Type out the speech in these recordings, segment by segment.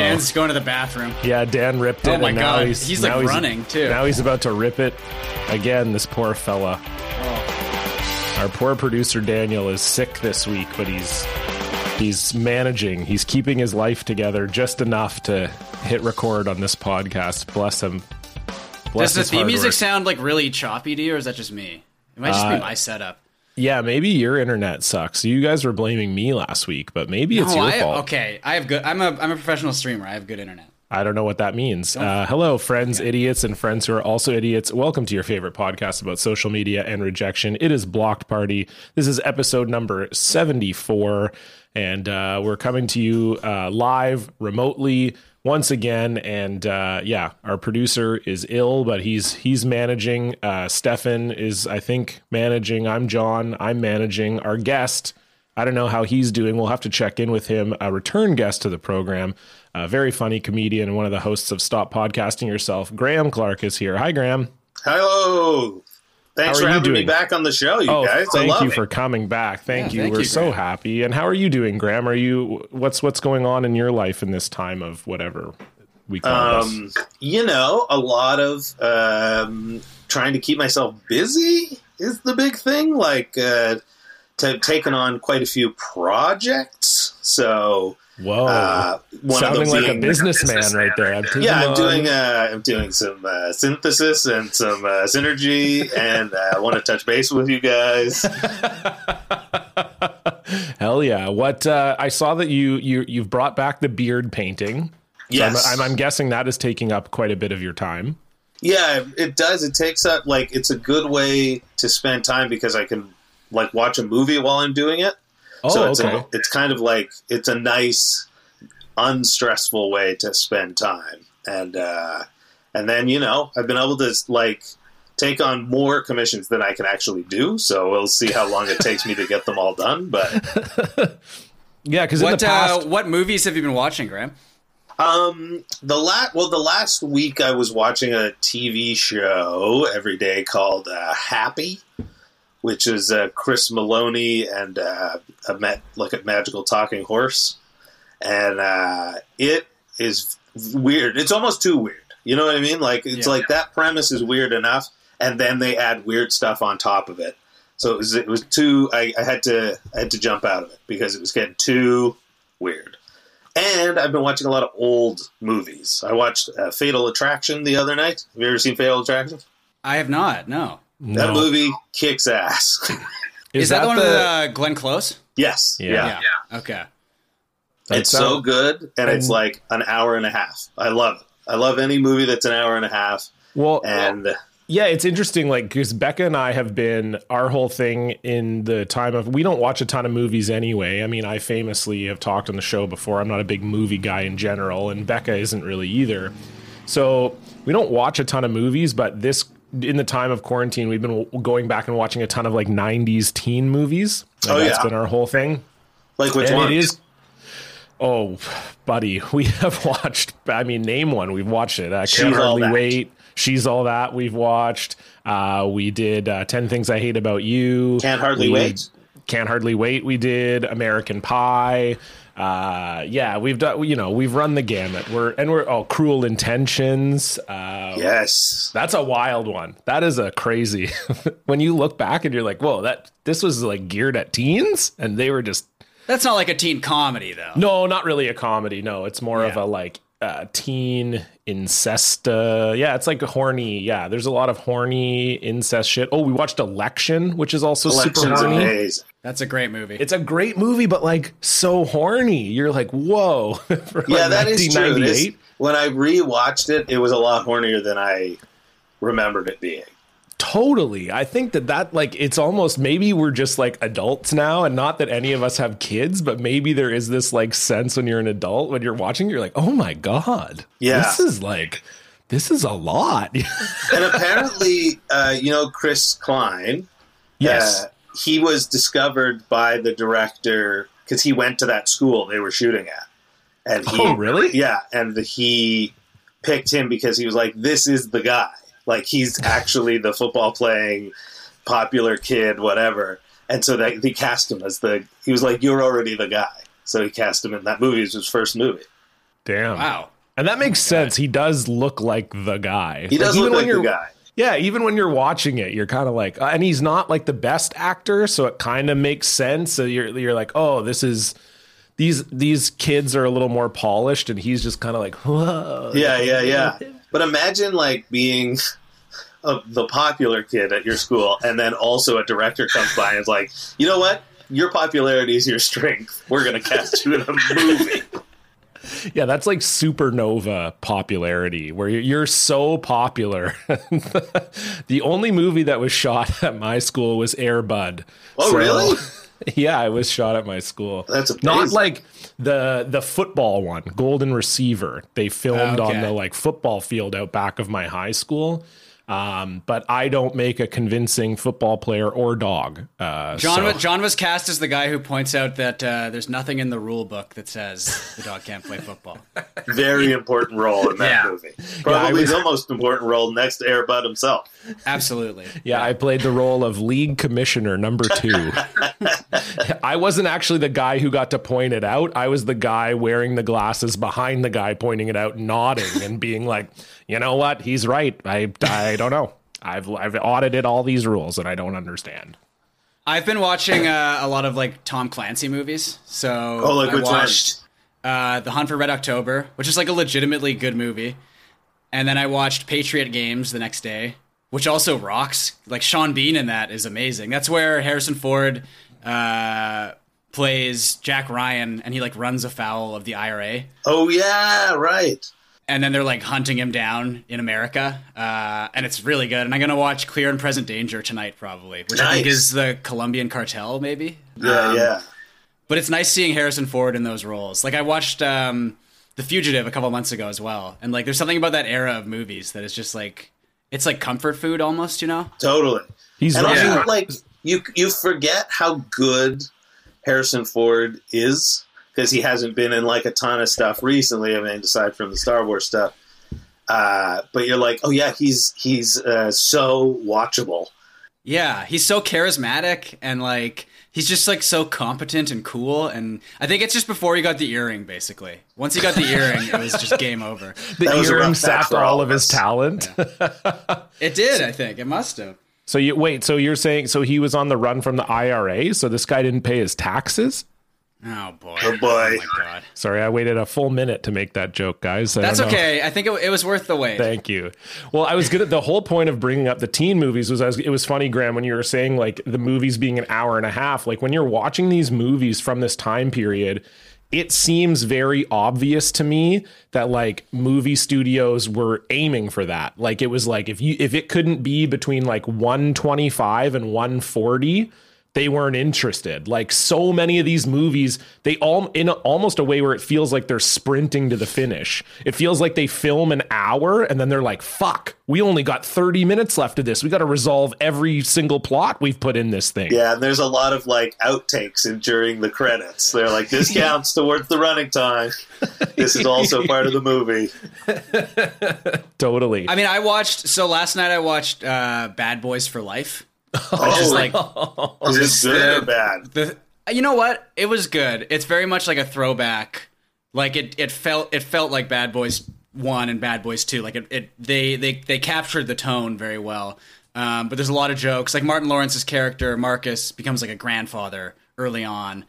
Dan's going to the bathroom. Yeah, Dan ripped it. Oh my and now God. He's, He's, like, running, too. Now he's about to rip it again. This poor fella. Oh. Our poor producer Daniel is sick this week, but he's he's managing. He's keeping his life together just enough to hit record on this podcast. Bless him. Bless Does the theme music work. sound like really choppy to you, or is that just me? It might just Uh, be my setup. Yeah, maybe your internet sucks. You guys were blaming me last week, but maybe it's No, your I, fault. okay, I have good. I'm a I'm a professional streamer. I have good internet. I don't know what that means. Uh, hello, friends, idiots, and friends who are also idiots. Welcome to your favorite podcast about social media and rejection. It is Blocked Party. This is episode number 74, and uh, we're coming to you uh, live remotely once again. And uh, yeah, our producer is ill, but he's he's managing. Uh, Stefan is, I think, managing. I'm John. I'm managing. Our guest. I don't know how he's doing. We'll have to check in with him. A return guest to the program, a very funny comedian and one of the hosts of Stop Podcasting Yourself, Graham Clark is here. Hi, Graham. Hello. Thanks How for are you having me doing? back on the show, you Oh, guys. I thank love you it. for coming back. Thank Yeah, you. thank We're you, so Graham. happy. And how are you doing, Graham? Are you what's what's going on in your life in this time of whatever we call this? um, you know, a lot of um, trying to keep myself busy is the big thing. Like, uh, to taken on quite a few projects. So, Whoa, uh, one sounding like a businessman right there. I'm Yeah, I'm doing uh, I'm doing some uh, synthesis and some uh, synergy, and uh, I want to touch base with you guys. Hell yeah! What uh, I saw that you you you've brought back the beard painting. So Yes, I'm, I'm, I'm guessing that is taking up quite a bit of your time. Yeah, it does. It takes up like it's a good way to spend time because I can like watch a movie while I'm doing it. Oh, so it's okay. a, it's kind of like it's a nice, unstressful way to spend time, and uh, and then you know I've been able to like take on more commissions than I can actually do. So we'll see how long it takes me to get them all done. But yeah, because in What the past, uh, what movies have you been watching, Graham? Um, the last well, the last week I was watching a TV show every day called uh, Happy, which is uh, Chris Meloni and uh, a ma- like a magical talking horse, and uh, it is weird. It's almost too weird. You know what I mean? Like it's Yeah. like that premise is weird enough, and then they add weird stuff on top of it. So it was it was too. I, I had to I had to jump out of it because it was getting too weird. And I've been watching a lot of old movies. I watched uh, Fatal Attraction the other night. Have you ever seen Fatal Attraction? I have not. No. No. That movie kicks ass. Is, that, the one with uh, Glenn Close? yes. Yeah. Yeah. yeah. Okay. It's so good, and it's like an hour and a half. I love it. I love any movie that's an hour and a half. well, And Yeah, it's interesting. Like, because Becca and I have been our whole thing in the time of we don't watch a ton of movies anyway. I mean, I famously have talked on the show before. I'm not a big movie guy in general, and Becca isn't really either. So we don't watch a ton of movies. But this, in the time of quarantine, we've been going back and watching a ton of like '90s teen movies. And Oh, that's yeah. That's been our whole thing. like which and one? it is. Oh, buddy, we have watched. I mean, name one. We've watched it. I She's can't hardly wait. She's all that. We've watched. Uh, we did uh, Ten Things I Hate About You. Can't Hardly We- Wait. Can't hardly wait. We did American Pie. Uh, yeah, we've done. You know, we've run the gamut. We're and we're oh, Cruel Intentions. Uh, Yes. that's a wild one. That is a crazy. when you look back and you're like, whoa, that this was like geared at teens, and they were just That's not like a teen comedy, though. no, not really a comedy. No, it's more of a like uh, teen incest. Uh, yeah, it's like a horny. Yeah, there's a lot of horny incest shit. Oh, we watched Election, which is also super horny. amazing. That's a great movie. It's a great movie, but like so horny. You're like, whoa. Yeah, like, that is true. It is- 1998. when I rewatched it, it was a lot hornier than I remembered it being. Totally. I think that that like it's almost maybe we're just like adults now and not that any of us have kids, but maybe there is this like sense when you're an adult when you're watching you're like, "Oh my god. Yeah. This is like this is a lot." And apparently, uh, you know, Chris Klein, yes. uh, he was discovered by the director because he went to that school they were shooting at. And he, oh, really? Yeah, and he picked him because he was like, "This is the guy. Like he's actually the football playing, popular kid, whatever." And so they, they cast him as the. He was like, "You're already the guy." So he cast him in that movie. It was his first movie. Damn. Wow. And that makes sense. He does look like the guy. He does even look when like the guy. Yeah, even when you're watching it, you're kind of like, uh, and he's not like the best actor, so it kind of makes sense. So you're you're like, oh, this is these these kids are a little more polished, and he's just kind of like, whoa. Yeah, yeah, yeah. But imagine like being a, the popular kid at your school, and then also a director comes by and is like, you know what? Your popularity is your strength. We're to cast you in a movie. Yeah, that's like supernova popularity, where you're, you're so popular. the only movie that was shot at my school was Air Bud. Oh, really? Yeah, it was shot at my school. That's amazing. not like the the football one, Golden Receiver. They filmed on the like football field out back of my high school. Um, but I don't make a convincing football player or dog. Uh, John, so- John was cast as the guy who points out that uh, there's nothing in the rule book that says the dog can't play football. Very important role in that Yeah. movie. Probably was- the most important role next to Air Bud himself. Absolutely. Yeah, I played the role of league commissioner number two. I wasn't actually the guy who got to point it out. I was the guy wearing the glasses behind the guy pointing it out, nodding and being like, you know what? He's right. I, I don't know. I've, I've audited all these rules and I don't understand. I've been watching uh, a lot of like Tom Clancy movies. So Oh, like I which watched uh, The Hunt for Red October, which is like a legitimately good movie. And then I watched Patriot Games the next day, which also rocks. Like Sean Bean in that is amazing. That's where Harrison Ford uh, plays Jack Ryan, and he like runs afoul of the IRA. Oh, yeah, right. And then they're like hunting him down in America, uh, and it's really good. And I'm gonna watch Clear and Present Danger tonight, probably, which I think is the Colombian cartel, maybe. Yeah, Um, yeah. But it's nice seeing Harrison Ford in those roles. Like I watched um, The Fugitive a couple months ago as well, and like there's something about that era of movies that is just like it's like comfort food almost, you know? Totally. He's And right. also, like, you, you forget how good Harrison Ford is because he hasn't been in like a ton of stuff recently. I mean, aside from the Star Wars stuff. Uh, but you're like, oh yeah, he's he's uh, so watchable. Yeah, he's so charismatic and like he's just like so competent and cool. And I think it's just before he got the earring, basically. Once he got the earring, it was just game over. the That earring rough sapped all all of of his us. talent. It did, I think. It must have. so you wait, so you're saying so he was on the run from the IRA, so this guy didn't pay his taxes? Oh boy. Oh, boy. Oh my god. Sorry, I waited a full minute to make that joke, guys. I That's okay. I think it, it was worth the wait. Thank you. Well, I was good at the whole point of bringing up the teen movies was I was, it was funny, Graham, when you were saying like the movies being an hour and a half. Like when you're watching these movies from this time period, it seems very obvious to me that like movie studios were aiming for that. Like it was like if you if it couldn't be between like 125 and 140 they weren't interested. Like so many of these movies, they all in a, almost a way where it feels like they're sprinting to the finish. It feels like they film an hour and then they're like, "Fuck, we only got 30 minutes left of this. We got to resolve every single plot we've put in this thing." Yeah, and there's a lot of like outtakes in during the credits. They're like, this counts towards the running time. This is also part of the movie. Totally. I mean, I watched. So last night I watched uh, Bad Boys for Life. Oh, Just like is it good or bad? the. You know what? It was good. It's very much like a throwback. Like it, it felt it felt like Bad Boys One and Bad Boys Two. Like it, it they they they captured the tone very well. Um, but there's a lot of jokes. Like Martin Lawrence's character Marcus becomes like a grandfather early on,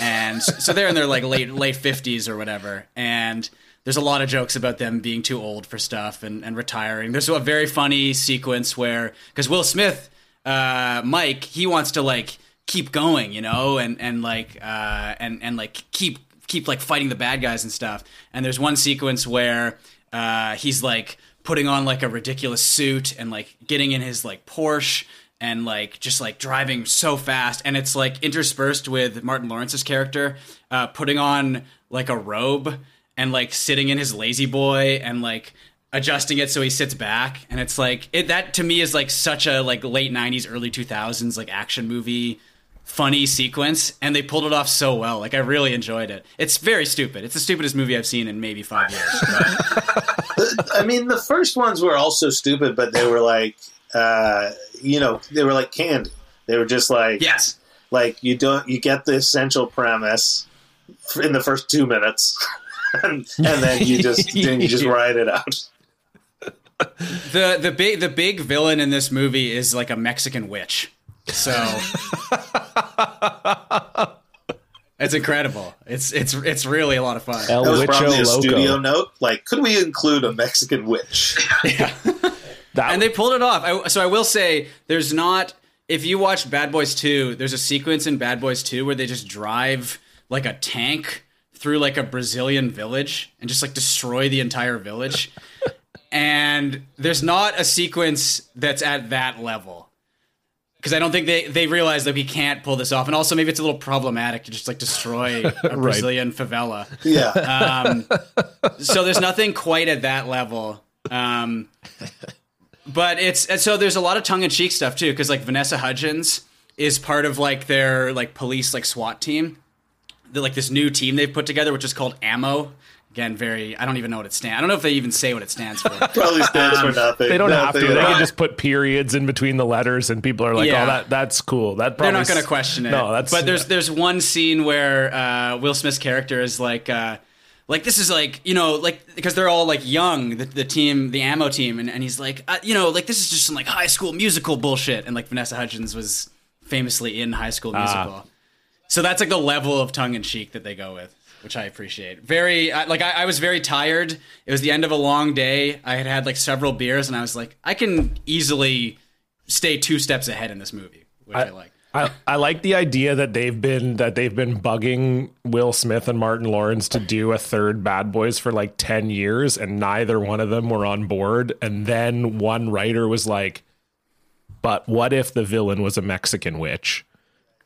and so they're in their like late late fifties or whatever. And there's a lot of jokes about them being too old for stuff and, and retiring. There's a very funny sequence where because Will Smith, uh, Mike, he wants to like keep going, you know, and and like uh, and and like keep keep like fighting the bad guys and stuff. And there's one sequence where uh, he's like putting on like a ridiculous suit and like getting in his like Porsche and like just like driving so fast and it's like interspersed with Martin Lawrence's character uh, putting on like a robe and like sitting in his lazy boy and like adjusting it so he sits back. And it's like it that to me is like such a like late 90s early 2000s like action movie funny sequence. And they pulled it off so well. Like i really enjoyed it. It's very stupid. It's the stupidest movie i've seen in maybe five years. But I mean, the first ones were also stupid, but they were like, uh, you know, they were like candy. They were just like, yes. like you don't, you get the essential premise in the first two minutes, and, and then you just then you just ride it out. The the big the big villain in this movie is like a Mexican witch. So it's incredible. It's it's it's really a lot of fun. El That was Wicho probably a Loco. studio note. Like, could we include a Mexican witch? That, and they pulled it off. I, so I will say, there's not. If you watch Bad Boys 2, there's a sequence in Bad Boys 2 where they just drive like a tank through like a Brazilian village and just like destroy the entire village. And there's not a sequence that's at that level. Because I don't think they, they realize that we can't pull this off. And also, maybe it's a little problematic to just like destroy a Brazilian favela. Yeah, Um, so there's nothing quite at that level. Um, but it's and so there's a lot of tongue in cheek stuff too, because like Vanessa Hudgens is part of like their like police like SWAT team, the, like this new team they've put together, which is called Ammo. Again, very I don't even know what it stands. I don't know if they even say what it stands for. probably stands for nothing. they don't have to. They at can just put periods in between the letters, and people are like, Yeah. "Oh, that that's cool." That They're not going to question it. No, that's but there's there's one scene where uh, Will Smith's character is like uh, like this is like you know like because they're all like young the, the team the ammo team and, and he's like uh, you know like this is just some like high school musical bullshit and like Vanessa Hudgens was famously in High School Musical, so that's like the level of tongue in cheek that they go with. Which I appreciate. Very like I, I was very tired. It was the end of a long day. I had had like several beers, and I was like, I can easily stay two steps ahead in this movie, which I, like. I, I like the idea that they've been that they've been bugging Will Smith and Martin Lawrence to do a third Bad Boys for like 10 years and neither one of them were on board and then one writer was like but what if the villain was a Mexican witch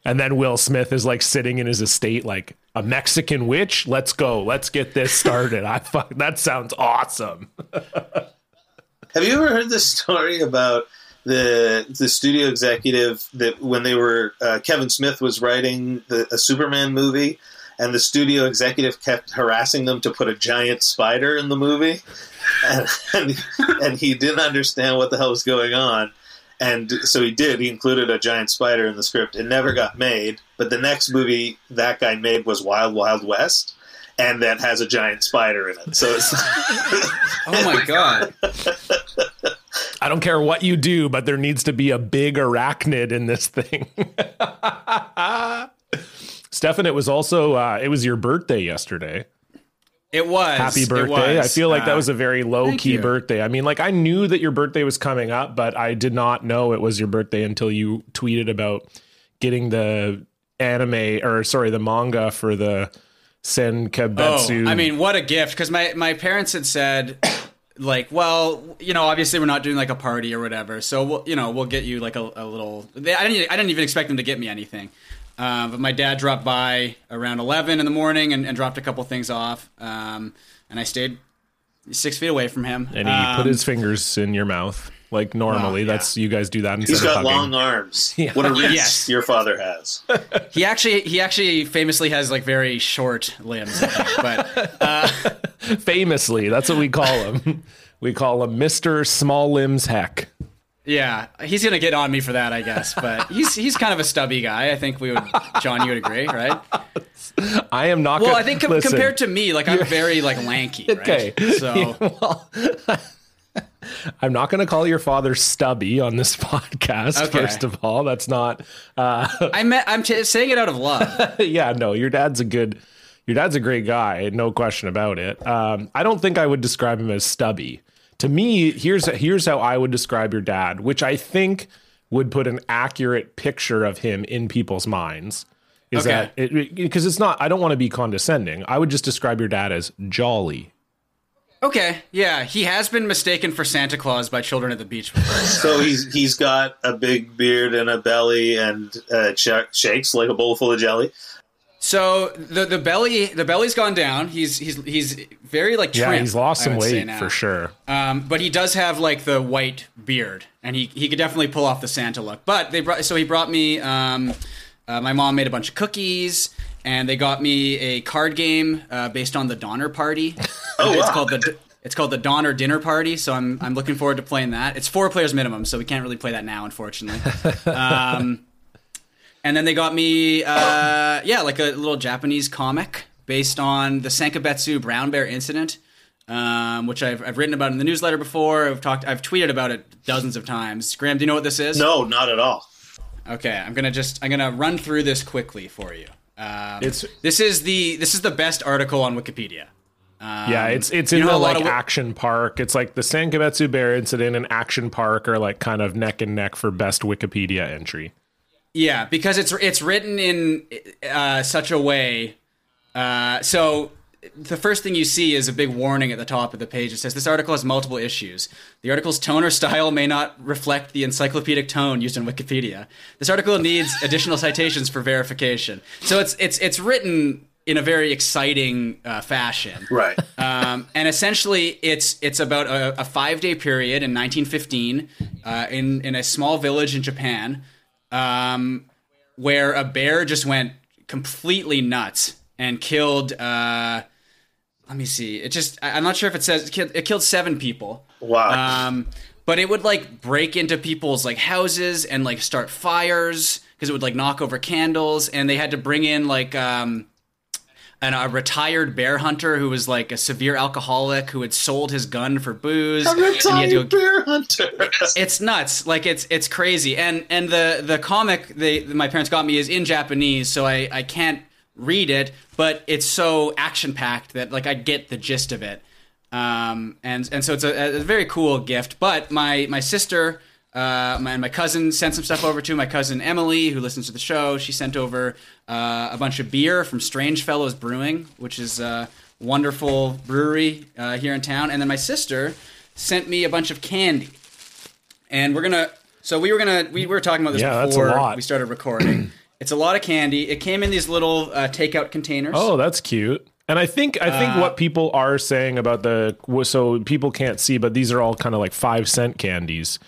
and then Will Smith is like sitting in his estate like a Mexican witch? Let's go. Let's get this started. I fuck that sounds awesome. Have you ever heard the story about the the studio executive that when they were uh, Kevin Smith was writing the, a Superman movie, and the studio executive kept harassing them to put a giant spider in the movie, and and, and he didn't understand what the hell was going on. And so he did. He included a giant spider in the script. It never got made. But the next movie that guy made was Wild Wild West, and that has a giant spider in it. So it's Oh my god! I don't care what you do but there needs to be a big arachnid in this thing Stefan, it was also uh, it was your birthday yesterday. It was Happy birthday! I feel like that Uh, was a very low key you. birthday. I mean, like I knew that your birthday was coming up, but I did not know it was your birthday until you tweeted about getting the anime or sorry, the manga for the Sankebetsu. Oh, I mean, what a gift! Because my my parents had said, like, well, you know, obviously we're not doing like a party or whatever, so we'll, you know, we'll get you like a, a little. They, I didn't I didn't even expect them to get me anything. Uh, but my dad dropped by around eleven in the morning and, and dropped a couple things off, um, and I stayed six feet away from him. and he Um, put his fingers in your mouth like normally. Well, yeah. That's you guys do that instead He's of got hugging. long arms. What a reach Yes. your father has. He actually he actually famously has like very short limbs, I think, but Famously, that's what we call him. we call him Mister Small Limbs Heck. Yeah, he's gonna get on me for that, I guess. But he's he's kind of a stubby guy. I think we would, John, you would agree, right? I am not. Well, gonna- I think com- compared to me, like I'm very like lanky. Right? Okay. so well, I'm not going to call your father stubby on this podcast. Okay. First of all, that's not. Uh, I met, I'm t- saying it out of love. yeah, no, your dad's a good. Your dad's a great guy, no question about it. Um, I don't think I would describe him as stubby. To me, here's here's how I would describe your dad, which I think would put an accurate picture of him in people's minds. Is Okay. that it because it's not I don't want to be condescending. I would just describe your dad as jolly. Okay, yeah, he has been mistaken for Santa Claus by children at the beach before. So he's he's got a big beard and a belly and uh, ch- shakes like a bowl full of jelly. So the the belly the belly's gone down. He's he's he's very like Yeah, he's lost some weight for sure. Um, but he does have like the white beard, and he he could definitely pull off the Santa look. But they brought so he brought me. Um, uh, my mom made a bunch of cookies, and they got me a card game uh, based on the Donner Party. Oh, it's wow. called the it's called the Donner Dinner Party. So I'm I'm looking forward to playing that. It's four players minimum, so we can't really play that now, unfortunately. Um, and then they got me, uh, yeah, like a little Japanese comic based on the Sankebetsu brown bear incident, um, which I've, I've written about in the newsletter before. I've talked, I've tweeted about it dozens of times. Graham, do you know what this is? No, not at all. Okay, I'm gonna just I'm gonna run through this quickly for you. Um, It's- this is the this is the best article on Wikipedia. yeah, it's it's in the like of Action Park. It's like the Sankebetsu Bear incident and Action Park are like kind of neck and neck for best Wikipedia entry. Yeah, because it's it's written in uh, such a way. Uh, so the first thing you see is a big warning at the top of the page. It says this article has multiple issues. The article's tone or style may not reflect the encyclopedic tone used in Wikipedia. This article needs additional citations for verification. So it's it's it's written in a very exciting uh, fashion. Right. um, and essentially, it's it's about a, a five day period in 1915 uh, in in a small village in Japan, um, where a bear just went completely nuts and killed. Uh, let me see. It just I'm not sure if it says it killed, it killed seven people. Wow. Um, but it would like break into people's like houses and like start fires because it would like knock over candles, and they had to bring in like um, an, a retired bear hunter who was like a severe alcoholic who had sold his gun for booze. a and he had to retired go- bear hunter. it's nuts like it's it's crazy and and the the comic they my parents got me is in japanese so i i can't read it but it's so action packed that like i get the gist of it um and and so it's a, a very cool gift but my my sister uh, my, my cousin sent some stuff over to my cousin Emily, who listens to the show. She sent over uh, a bunch of beer from Strange Fellows Brewing, which is a wonderful brewery uh, here in town. And then my sister sent me a bunch of candy and we're gonna. So we were gonna. We were talking about this Yeah, before we started recording. it's a lot of candy. It came in these little uh, takeout containers. Oh, that's cute. And I think I think Uh, what people are saying about the so people can't see, but these are all kind of like five cent candies.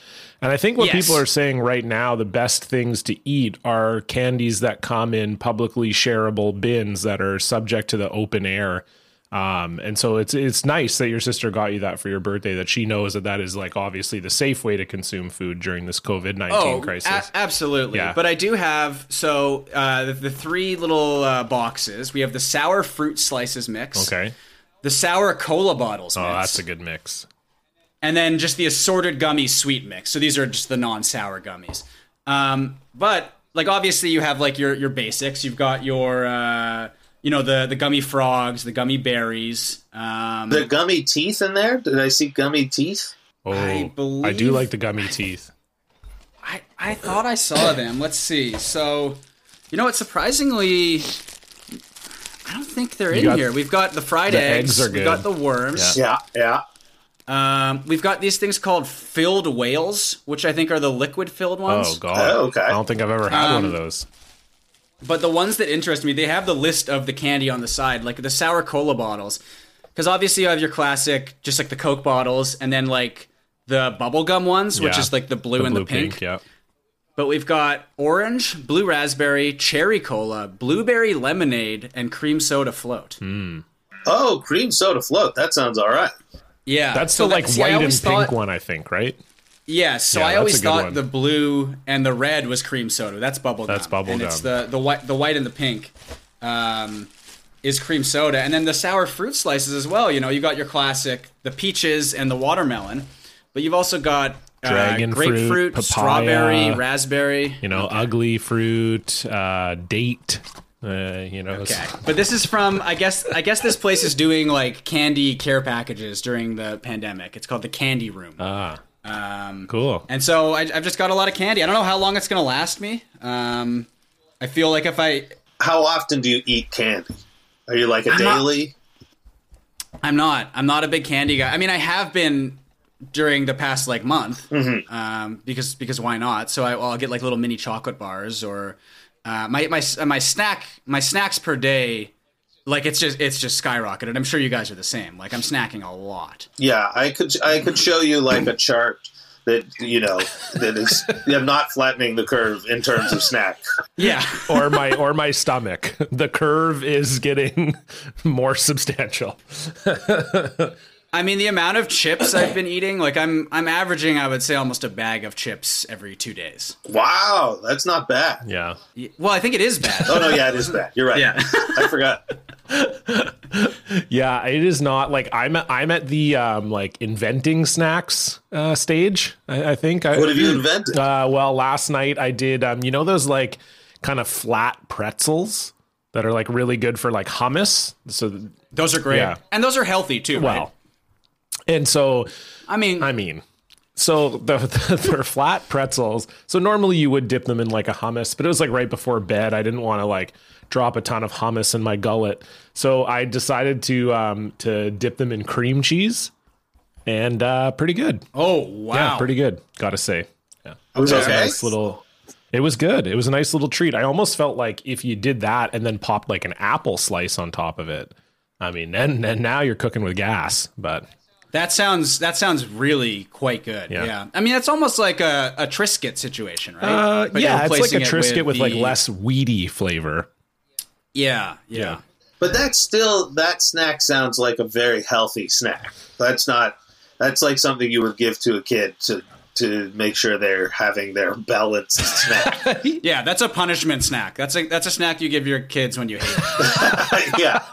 And I think what Yes. people are saying right now, the best things to eat are candies that come in publicly shareable bins that are subject to the open air. Um, and so it's it's nice that your sister got you that for your birthday. That she knows that that is like obviously the safe way to consume food during this COVID nineteen Oh, crisis. a- absolutely. Yeah. But I do have so uh, the, the three little uh, boxes. We have the sour fruit slices mix. okay, The sour cola bottles oh, mix. that's a good mix. And then just the assorted gummy sweet mix. So these are just the non-sour gummies. Um, but like obviously you have like your your basics. You've got your uh, you know the the gummy frogs, the gummy berries. Um, the gummy teeth in there? Did I see gummy teeth? Oh, I I, do like the gummy teeth. I I thought I saw them. Let's see. So you know what? Surprisingly. I don't think they're in here. We've got the fried the eggs. eggs are We've got the worms. Yeah, yeah. Um, we've got these things called filled whales, which I think are the liquid filled ones. Oh god. Oh, okay. I don't think I've ever had one of Um, those. But the ones that interest me, they have the list of the candy on the side, like the sour cola bottles. Because obviously you have your classic, just like the Coke bottles, and then like the bubblegum ones, which Yeah. is like the blue The and blue the pink. yeah. But we've got orange, blue raspberry, cherry cola, blueberry lemonade, and cream soda float. Hmm. Oh, cream soda float. That sounds all right. Yeah, That's so the that- like see, white and always pink one, I think, right? Yeah, so Yeah, I always thought one. the blue and the red was cream soda. That's bubblegum. That's bubble. And it's the the white the white and the pink um, is cream soda, and then the sour fruit slices as well. You know, you got your classic the peaches and the watermelon, but you've also got uh, Dragon fruit, grapefruit, papaya, strawberry, raspberry. You know, ugly fruit, uh, date. Uh, you know, Okay, but this is from I guess I guess this place is doing like candy care packages during the pandemic. It's called the Candy Room. ah, Um, cool. And so I, I've just got a lot of candy. I don't know how long it's going to last me. Um, I feel like if I, How often do you eat candy? Are you like a not- daily? I'm not, I'm not a big candy guy. I mean, I have been during the past like month, um, because because why not? So I, I'll get like little mini chocolate bars or uh, my my my snack my snacks per day. Like it's just it's just skyrocketed. I'm sure you guys are the same. Like I'm snacking a lot. Yeah, I could I could show you like a chart that you know that is I'm not flattening the curve in terms of snack. Yeah. or my or my stomach. The curve is getting more substantial. I mean, the amount of chips I've been eating, like I'm I'm averaging, I would say, almost a bag of chips every two days. Wow, that's not bad. Yeah. Well, I think it is bad. Oh no, yeah, it is bad. You're right. Yeah. I forgot. yeah, it is not like I'm at, I'm at the um, like inventing snacks uh, stage. I, I think. I, What have you invented? Uh, well, last night I did. Um, you know those like kind of flat pretzels that are like really good for like hummus. So Those are great, Yeah. and those are healthy too. well, right? And so I mean, I mean, so the, the they're flat pretzels. So normally you would dip them in like a hummus, but it was like right before bed. I didn't want to like drop a ton of hummus in my gullet, so I decided to um to dip them in cream cheese, and uh pretty good. oh wow, Yeah, pretty good. Gotta say, yeah, It was It was a nice little. It was good. It was a nice little treat. I almost felt like if you did that and then popped like an apple slice on top of it. I mean, then then now you're cooking with gas. But That sounds that sounds really quite good. Yeah. Yeah, I mean, it's almost like a, a Triscuit situation, right? Uh, But yeah, it's like replacing a it Triscuit with, like the- less weedy flavor. Yeah, yeah, Yeah. But that's still that snack sounds like a very healthy snack. That's not. That's like something you would give to a kid to to make sure they're having their balanced snack. Yeah, That's a punishment snack. That's a that's a snack you give your kids when you hate. Yeah,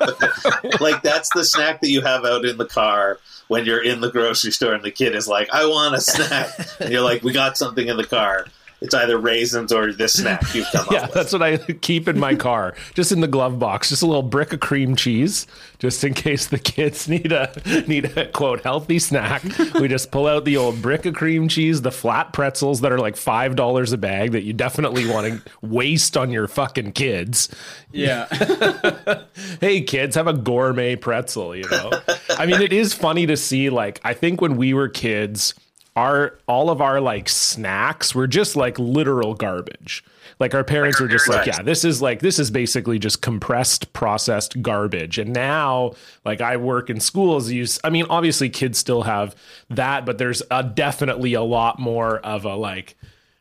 like that's the snack that you have out in the car when you're in the grocery store and the kid is like, "I want a snack," and you're like, "We got something in the car." It's either raisins or this snack you've come Yeah, up with. Yeah, that's what I keep in my car, just in the glove box, just a little brick of cream cheese, just in case the kids need a need a quote healthy snack. We just pull out the old brick of cream cheese, the flat pretzels that are like five dollars a bag that you definitely want to waste on your fucking kids. Yeah, hey kids have a gourmet pretzel you know i mean it is funny to see like i think when we were kids our all of our like snacks were just like literal garbage. Like our parents were just like yeah this is like this is basically just compressed processed garbage. And now like i work in schools use I mean obviously kids still have that but there's a, definitely a lot more of a like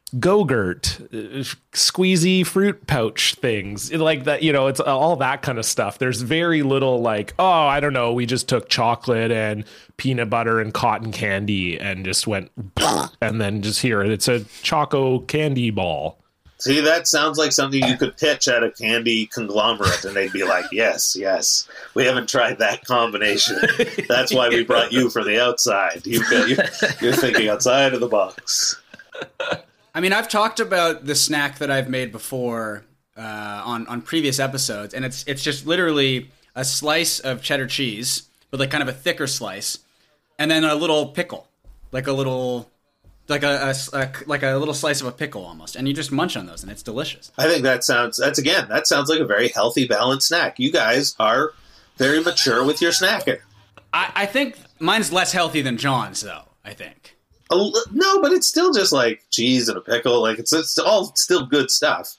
Go-Gurt, uh, squeezy fruit pouch things like that. You know, it's all that kind of stuff. There's very little like, oh, I don't know. We just took chocolate and peanut butter and cotton candy and just went, and then just here it's a choco candy ball. See, that sounds like something you could pitch at a candy conglomerate, and they'd be like, "Yes, yes, we haven't tried that combination. That's why we brought you for the outside. You've got, you're, you're thinking outside of the box." I mean, I've talked about the snack that I've made before uh, on on previous episodes, and it's it's just literally a slice of cheddar cheese, but like kind of a thicker slice, and then a little pickle, like a little. Like a, a a- like a little slice of a pickle almost, and you just munch on those, and it's delicious. I think that sounds. That's again. That sounds like a very healthy, balanced snack. You guys are very mature with your snacking. I, I think mine's less healthy than John's, though. I think. A No, but it's still just like cheese and a pickle. Like it's it's all still good stuff.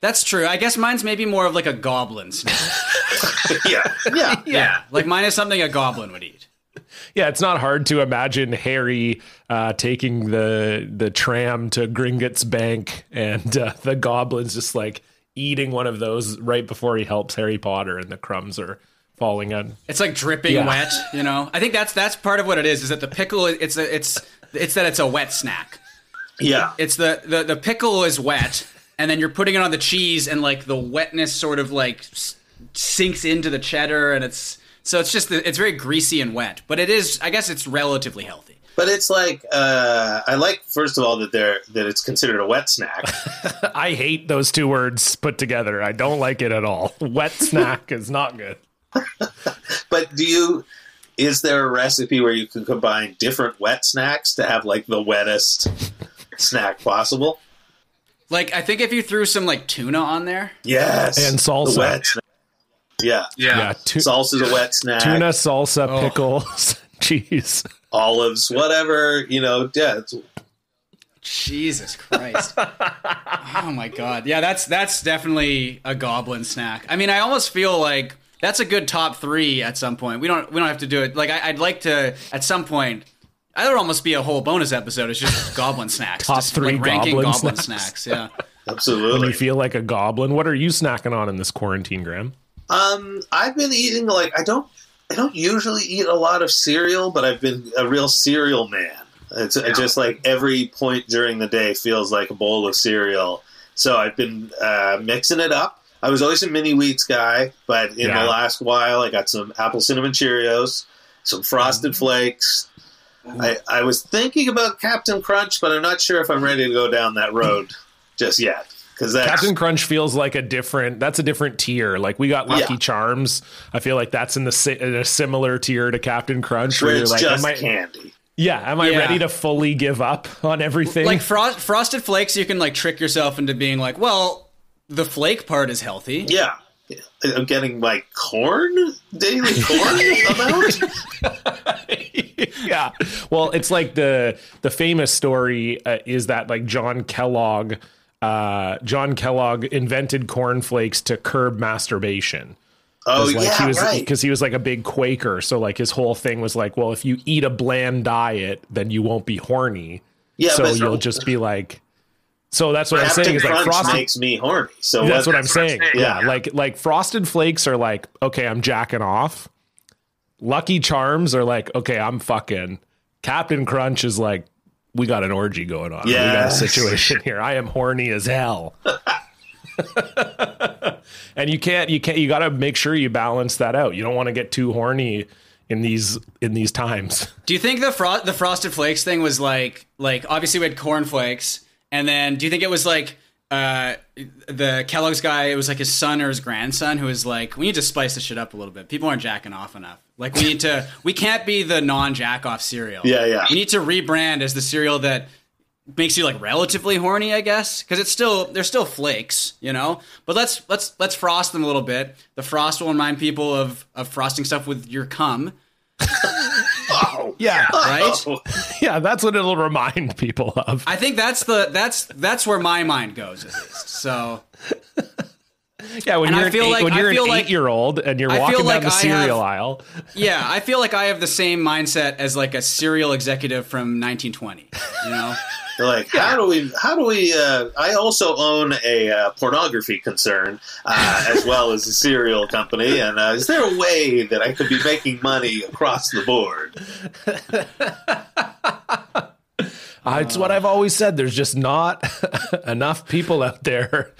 That's true. I guess mine's maybe more of like a goblin snack. yeah, yeah, yeah, like mine is something a goblin would eat. Yeah, it's not hard to imagine Harry uh, taking the the tram to Gringotts Bank and uh, the goblins just like eating one of those right before he helps Harry Potter and the crumbs are falling on. It's like dripping Yeah. wet, you know. I think that's that's part of what it is. Is that the pickle? It's a, it's it's that it's a wet snack. yeah. It's the, the the pickle is wet, and then you're putting it on the cheese, and like the wetness sort of like sinks into the cheddar, and it's so it's just it's very greasy and wet. But it is, I guess, it's relatively healthy. But it's like uh, I like first of all that they're that it's considered a wet snack. I hate those two words put together. I don't like it at all. Wet snack is not good. But do you? Is there a recipe where you can combine different wet snacks to have like the wettest snack possible? Like I think if you threw some like tuna on there, Yes, And salsa. The wet snack. Yeah, Yeah, tu- salsa's a wet snack. tuna, salsa, Oh. pickles, cheese. olives, whatever. You know, yeah. It's, Jesus Christ. oh my god. Yeah, that's that's definitely a goblin snack. I mean, I almost feel like that's a good top 3 at some point. We don't we don't have to do it. Like I, I'd like to at some point that would almost be a whole bonus episode. It's just goblin snacks. Top just three like ranking goblin goblin snacks. snacks. Yeah. When absolutely. you feel like a goblin, what are you snacking on in this quarantine, Graham? Um, I've been eating like I don't. I don't usually eat a lot of cereal, but I've been a real cereal man. It's it's just like every point during the day feels like a bowl of cereal. So I've been uh, mixing it up. I was always a mini wheats guy, but in Yeah. the last while, I got some apple cinnamon Cheerios, some frosted mm. flakes. Mm. I, I was thinking about Captain Crunch, but I'm not sure if I'm ready to go down that road just yet. Because Captain Crunch feels like a different. That's a different tier. Like we got Lucky Yeah. Charms. I feel like that's in the in a similar tier to Captain Crunch. where Where you're it's like, just am I, candy. yeah, am I Yeah. ready to fully give up on everything? Like frost, frosted flakes, you can like trick yourself into being like, well, the flake part is healthy. Yeah. I'm getting my corn daily corn amount. yeah. Well, it's like the the famous story uh, is that like John Kellogg, uh, John Kellogg invented cornflakes to curb masturbation. Oh like yeah, he was right. because he was like a big Quaker, so like his whole thing was like, well, if you eat a bland diet, then you won't be horny. Yeah, so you'll just be like. So that's what I'm saying is like Crunch frosted. makes me horny. So that's what I'm saying. Yeah. Yeah, like like frosted flakes are like okay, I'm jacking off. Lucky Charms are like okay, I'm fucking. Captain Crunch is like we got an orgy going on. Yeah, we got a situation here. I am horny as hell. and you can't you can't you got to make sure you balance that out. You don't want to get too horny in these in these times. Do you think the fro- the frosted flakes thing was like like obviously we had corn flakes, and then do you think it was like uh the Kellogg's guy? It was like his son or his grandson who was like, we need to spice this shit up a little bit. People aren't jacking off enough. Like we need to we can't be the non jack off cereal. Yeah, yeah. We need to rebrand as the cereal that makes you like relatively horny, I guess, because it's still they're still flakes, you know. But let's let's let's frost them a little bit. The frost will remind people of of frosting stuff with your cum, Oh, Yeah. right? oh. Yeah, that's what it'll remind people of. I think that's the that's that's where my mind goes at least. So Yeah, when And you're an feel eight, like- when you're feel an like- eight-year-old and you're walking feel down the cereal have- aisle, yeah, I feel like I have the same mindset as like a cereal executive from 1920. You know, They're like, how do we? How do we? Uh, I also own a uh, pornography concern uh, as well as a cereal company, and uh, is there a way that I could be making money across the board? It's what I've always said. There's just not enough people out there.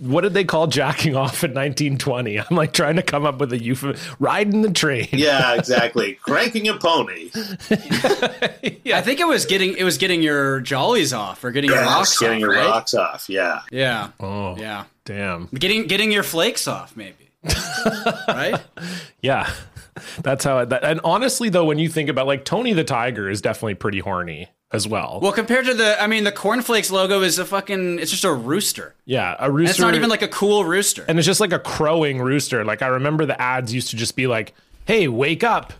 What did they call jacking off in 1920? I'm like trying to come up with a euphemism. Riding the train. Yeah, exactly. Cranking a pony. Yeah, I think it was getting it was getting your jollies off or getting your rocks getting off, your right? rocks off. Yeah. Yeah, Oh, yeah, damn. getting getting your flakes off, maybe. right? Yeah. That's how it, that, and honestly though, when you think about like Tony the Tiger is definitely pretty horny as well. Well, compared to the, I mean, the cornflakes logo is a fucking, it's just a rooster. yeah, a And rooster. it's not even like a cool rooster. and it's just like a crowing rooster. Like I remember the ads used to just be like, "Hey, wake up."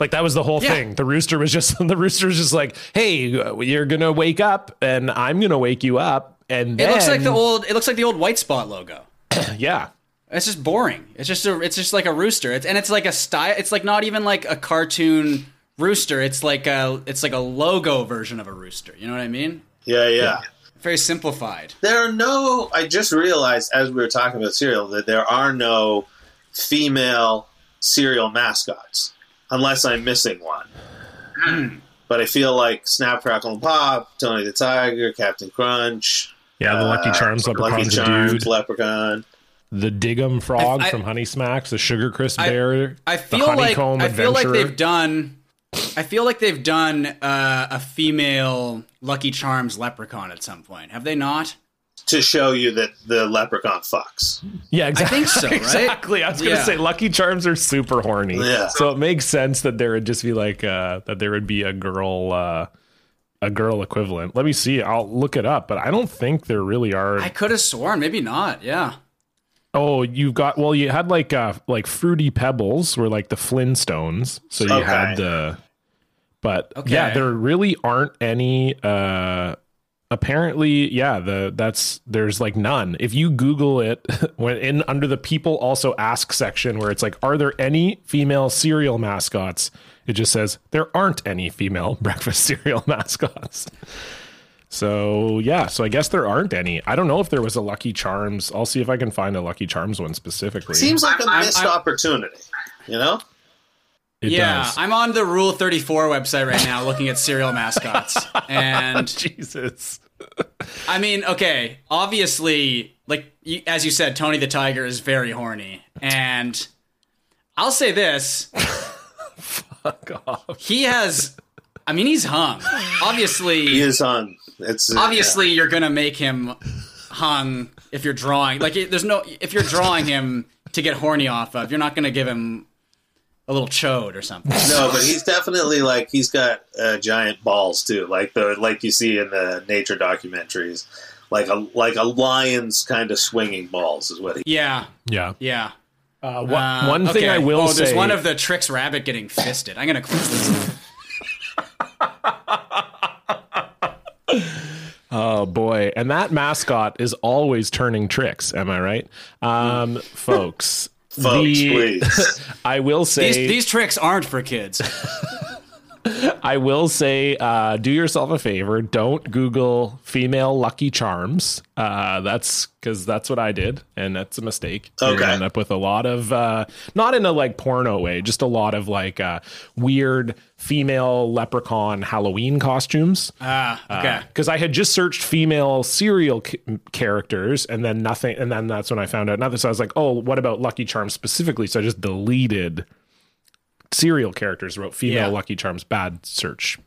Like that was the whole Yeah. thing. The rooster was just the rooster was just like, "Hey, you're going to wake up and I'm going to wake you up." And it looks like the old, it looks like the old white spot logo. Yeah. It's just boring. It's just a, it's just like a rooster. It's, and it's like a style. It's like not even like a cartoon rooster. It's like a it's like a logo version of a rooster. You know what I mean? Yeah, yeah. Very simplified. There are no. I just realized as we were talking about cereal that there are no female cereal mascots, unless I'm missing one. But I feel like Snap, Crackle, and Pop, Tony the Tiger, Captain Crunch, Yeah, the Lucky uh, Charms Lucky leprechaun's a Charms, dude. Leprechaun. The Dig'em frog I- I- from Honey Smacks, the Sugar Crisp I- bear, I the feel like honeycomb I feel like they've done. I feel like they've done uh, a female Lucky Charms leprechaun at some point. Have they not? To show you that the leprechaun fucks. Yeah, exactly. I think so, right? exactly. I was going to Yeah. say Lucky Charms are super horny. Yeah. So it makes sense that there would just be like uh that there would be a girl uh a girl equivalent. Let me see. I'll look it up, but I don't think there really are. I could have sworn, maybe not. Yeah. Oh, you've got well, you had like uh like fruity pebbles were like the Flintstones. So you Okay. had the but Okay. yeah, there really aren't any uh apparently yeah the that's there's like none if you google it when in under the people also ask section where it's like are there any female cereal mascots it just says there aren't any female breakfast cereal mascots so yeah so i guess there aren't any i don't know if there was a lucky charms i'll see if i can find a lucky charms one specifically Seems like a I'm- missed I'm- opportunity. You know? it yeah, does I'm on the Rule 34 website right now looking at cereal mascots. And jesus I mean, okay, obviously, like you, as you said, Tony the Tiger is very horny, and I'll say this: Fuck off. he has. I mean, he's hung. Obviously, He is on. It's uh, obviously you're gonna make him hung if you're drawing. Like, there's no if you're drawing him to get horny off of, you're not gonna give him a little chode or something. No, but he's definitely like he's got uh, giant balls too, like the like you see in the nature documentaries, like a like a lion's kind of swinging balls is what he. Yeah, Yeah. yeah. Uh, one, Uh, one thing okay. I will say oh, say. there's one of the tricks rabbit getting fisted. I'm gonna close this. Oh boy, and that mascot is always turning tricks. Am I right, um, folks? Folks, please. I will say These these tricks aren't for kids. I will say, uh, do yourself a favor. Don't Google female Lucky Charms. Uh, that's because that's what I did, and that's a mistake. Okay. gonna end up with a lot of, uh, not in a like porno way, just a lot of like uh, weird female leprechaun Halloween costumes. Ah, okay. Because I had just searched female cereal c- characters, and then nothing, and then that's when I found out nothing. So I was like, oh, what about Lucky Charms specifically? So I just deleted cereal characters. Wrote female Yeah. Lucky Charms. Bad search,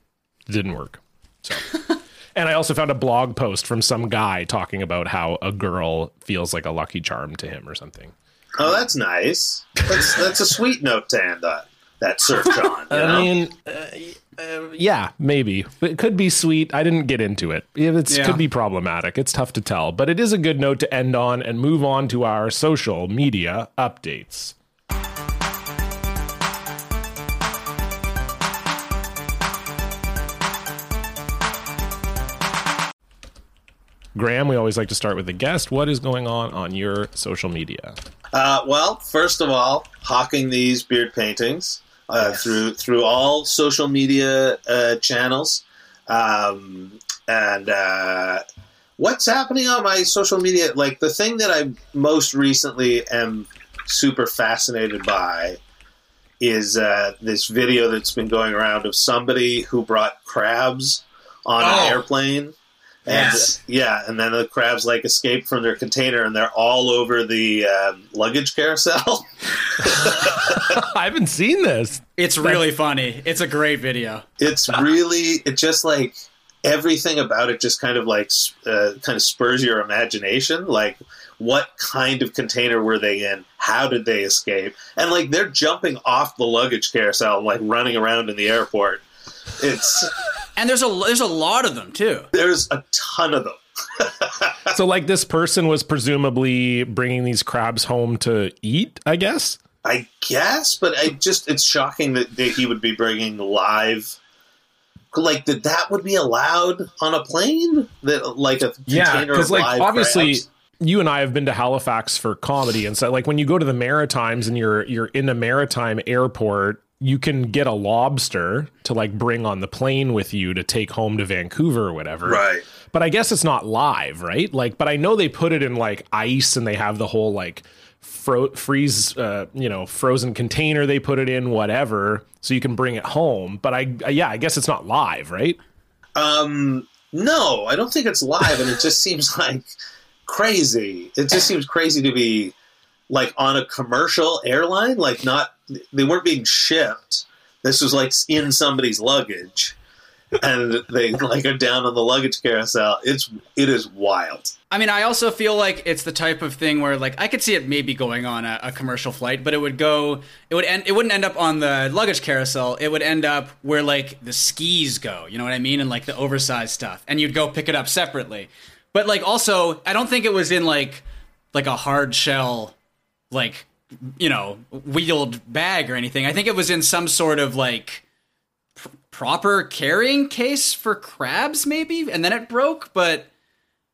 didn't work. So, and I also found a blog post from some guy talking about how a girl feels like a Lucky Charm to him or something. Oh, that's nice. That's that's a sweet note to end on that search on. You know? I mean, uh, uh, yeah, maybe it could be sweet. I didn't get into it. It Yeah. could be problematic. It's tough to tell, but it is a good note to end on and move on to our social media updates. Graham, we always like to start with the guest. What is going on on your social media? Uh, well, first of all, hawking these beard paintings uh, through through all social media uh, channels, um, and uh, what's happening on my social media? Like the thing that I most recently am super fascinated by is uh, this video that's been going around of somebody who brought crabs on Oh. an airplane. And, Yes. yeah, and then the crabs like escape from their container, and they're all over the um, luggage carousel. I haven't seen this. It's really funny. It's a great video. it's really it just like everything about it just kind of like uh, kind of spurs your imagination like what kind of container were they in how did they escape and like they're jumping off the luggage carousel like running around in the airport it's And there's a there's a lot of them too. there's a ton of them So, like, this person was presumably bringing these crabs home to eat, I guess. i guess but i just it's shocking that, that he would be bringing live like that that would be allowed on a plane that like a container of like live obviously crabs? you and I have been to Halifax for comedy, and so like when you go to the Maritimes and you're you're in a maritime airport, you can get a lobster to like bring on the plane with you to take home to Vancouver or whatever. right But I guess it's not live, right? Like, but I know they put it in like ice and they have the whole like fro- freeze, uh, you know, frozen container they put it in, whatever, so you can bring it home. But I, yeah, I guess it's not live, right? Um, no, I don't think it's live, and it just seems like crazy. It just seems crazy to be like on a commercial airline, like not they weren't being shipped. This was like in somebody's luggage, and they like are down on the luggage carousel. It's it is wild. I mean, I also feel like it's the type of thing where, like, I could see it maybe going on a, a commercial flight, but it would go, it would end, it wouldn't end up on the luggage carousel. It would end up where like the skis go. You know what I mean? And like the oversized stuff, and you'd go pick it up separately. But like, also, I don't think it was in like like a hard shell, like you know, wheeled bag or anything. I think it was in some sort of like pr- proper carrying case for crabs, maybe, and then it broke, but.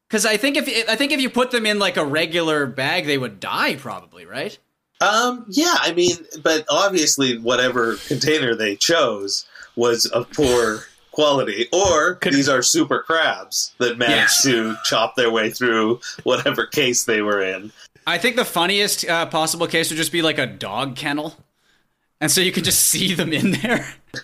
Because I think if I think if you put them in like a regular bag, they would die probably, right? Um, yeah, I mean, but obviously, whatever container they chose was of poor quality, or these are super crabs that managed Yes. to chop their way through whatever case they were in. I think the funniest uh, possible case would just be like a dog kennel, and so you could just see them in there.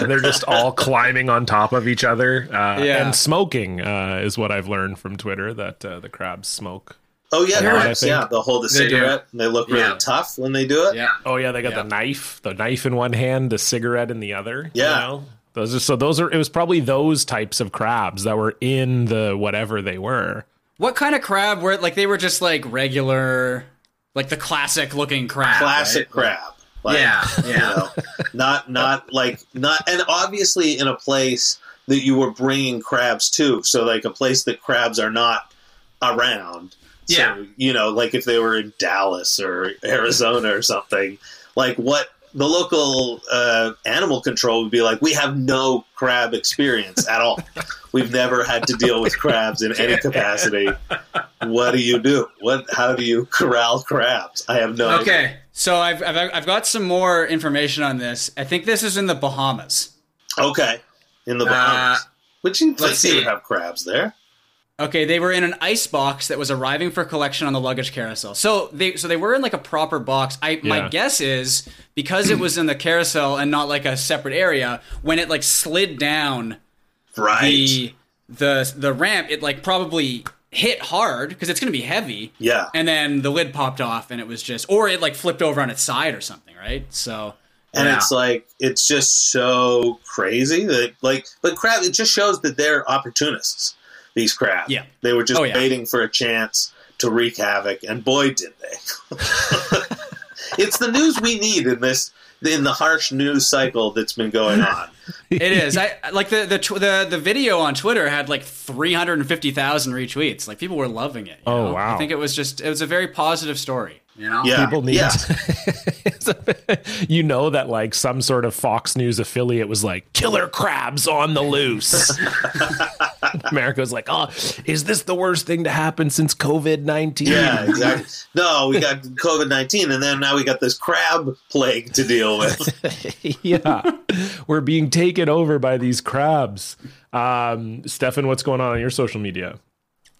And they're just all climbing on top of each other uh, Yeah. and smoking uh, is what I've learned from Twitter that uh, the crabs smoke. Oh yeah, Yeah, I crabs, think- yeah. They'll hold a They cigarette and they look really Yeah. tough when they do it. Yeah. Oh yeah, they got Yeah. the knife, the knife in one hand, the cigarette in the other. you Yeah. know? those are so those are. It was probably those types of crabs that were in the whatever they were. What kind of crab were like they were just like regular like the classic looking crab. Classic right? crab. Like, Yeah, You yeah. know, not not like not and obviously in a place that you were bringing crabs to. So like a place that crabs are not around. So, Yeah. you know, like if they were in Dallas or Arizona or something, like what the local uh, animal control would be like, we have no crab experience at all. We've never had to deal with crabs in any capacity. What do you do? What? How do you corral crabs? I have no idea. Okay. So I've, I've I've got some more information on this. I think this is in the Bahamas. Okay, in the Bahamas, Uh, which you let's see see. would have crabs there. Okay, they were in an ice box that was arriving for collection on the luggage carousel. So they so they were in like a proper box. I Yeah. my guess is because it was in the carousel and not like a separate area, when it like slid down Right. the the the ramp, it like probably hit hard because it's going to be heavy. yeah. And then the lid popped off and it was just or it like flipped over on its side or something, right? So and yeah. it's like it's just so crazy that like but crap, it just shows that they're opportunists these crabs Yeah. they were just Oh, yeah. waiting for a chance to wreak havoc and boy did they it's the news we need in this in the harsh news cycle that's been going on It is. I like the the tw- the the video on Twitter had like 350,000 retweets. Like people were loving it. you Oh, know? wow. I think it was just it was a very positive story, you know? yeah People need. yeah you know that like some sort of Fox News affiliate was like killer crabs on the loose. America's like, oh, is this the worst thing to happen since COVID nineteen? yeah exactly no we got covid-19 and then now we got this crab plague to deal with yeah, we're being taken over by these crabs. Um, Stefan, what's going on on your social media?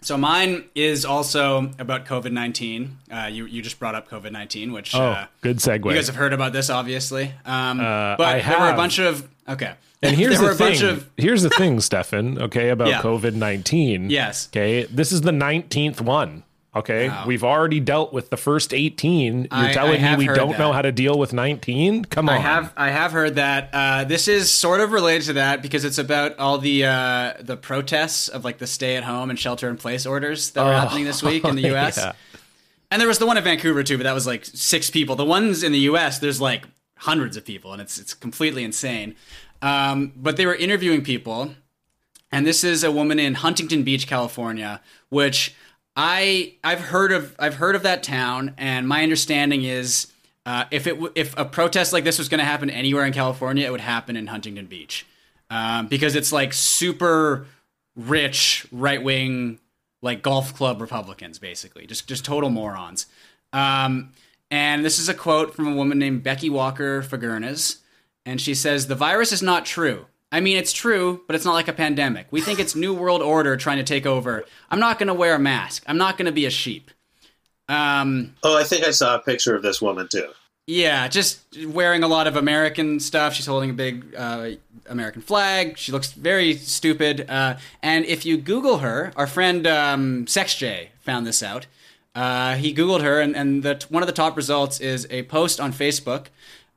So mine is also about COVID nineteen. Uh, you you just brought up COVID nineteen, which Oh, uh, good segue. you guys have heard about this, obviously. Um, Uh, but I there were a bunch of okay. and here's the thing. of Here's the thing, Stefan. Okay, about Yeah. COVID nineteen. yes. Okay, this is the nineteenth one. Okay, Wow. we've already dealt with the first eighteen. You're I- I telling me we don't know how to deal with nineteen? Come on. I have I have heard that uh, this is sort of related to that because it's about all the uh, the protests of like the stay at home and shelter in place orders that Oh, happening this week in the U.S. yeah. And there was the one in Vancouver too, but that was like six people. The ones in the U.S. there's like hundreds of people, and it's it's completely insane. Um, but they were interviewing people, and this is a woman in Huntington Beach, California, which I I've heard of I've heard of that town, and my understanding is uh, if it if a protest like this was going to happen anywhere in California, it would happen in Huntington Beach um, because it's like super rich right wing like golf club Republicans, basically just just total morons. Um, and this is a quote from a woman named Becky Walker Fagurnas, and she says the virus is not true. I mean, it's true, but it's not like a pandemic. We think it's New World Order trying to take over. I'm not going to wear a mask. I'm not going to be a sheep. Um, oh i think i saw a picture of this woman too yeah, just wearing a lot of American stuff. She's holding a big uh, American flag. She looks very stupid. Uh, and if you Google her, our friend um, SexJ found this out. Uh, he Googled her, and, and the, one of the top results is a post on Facebook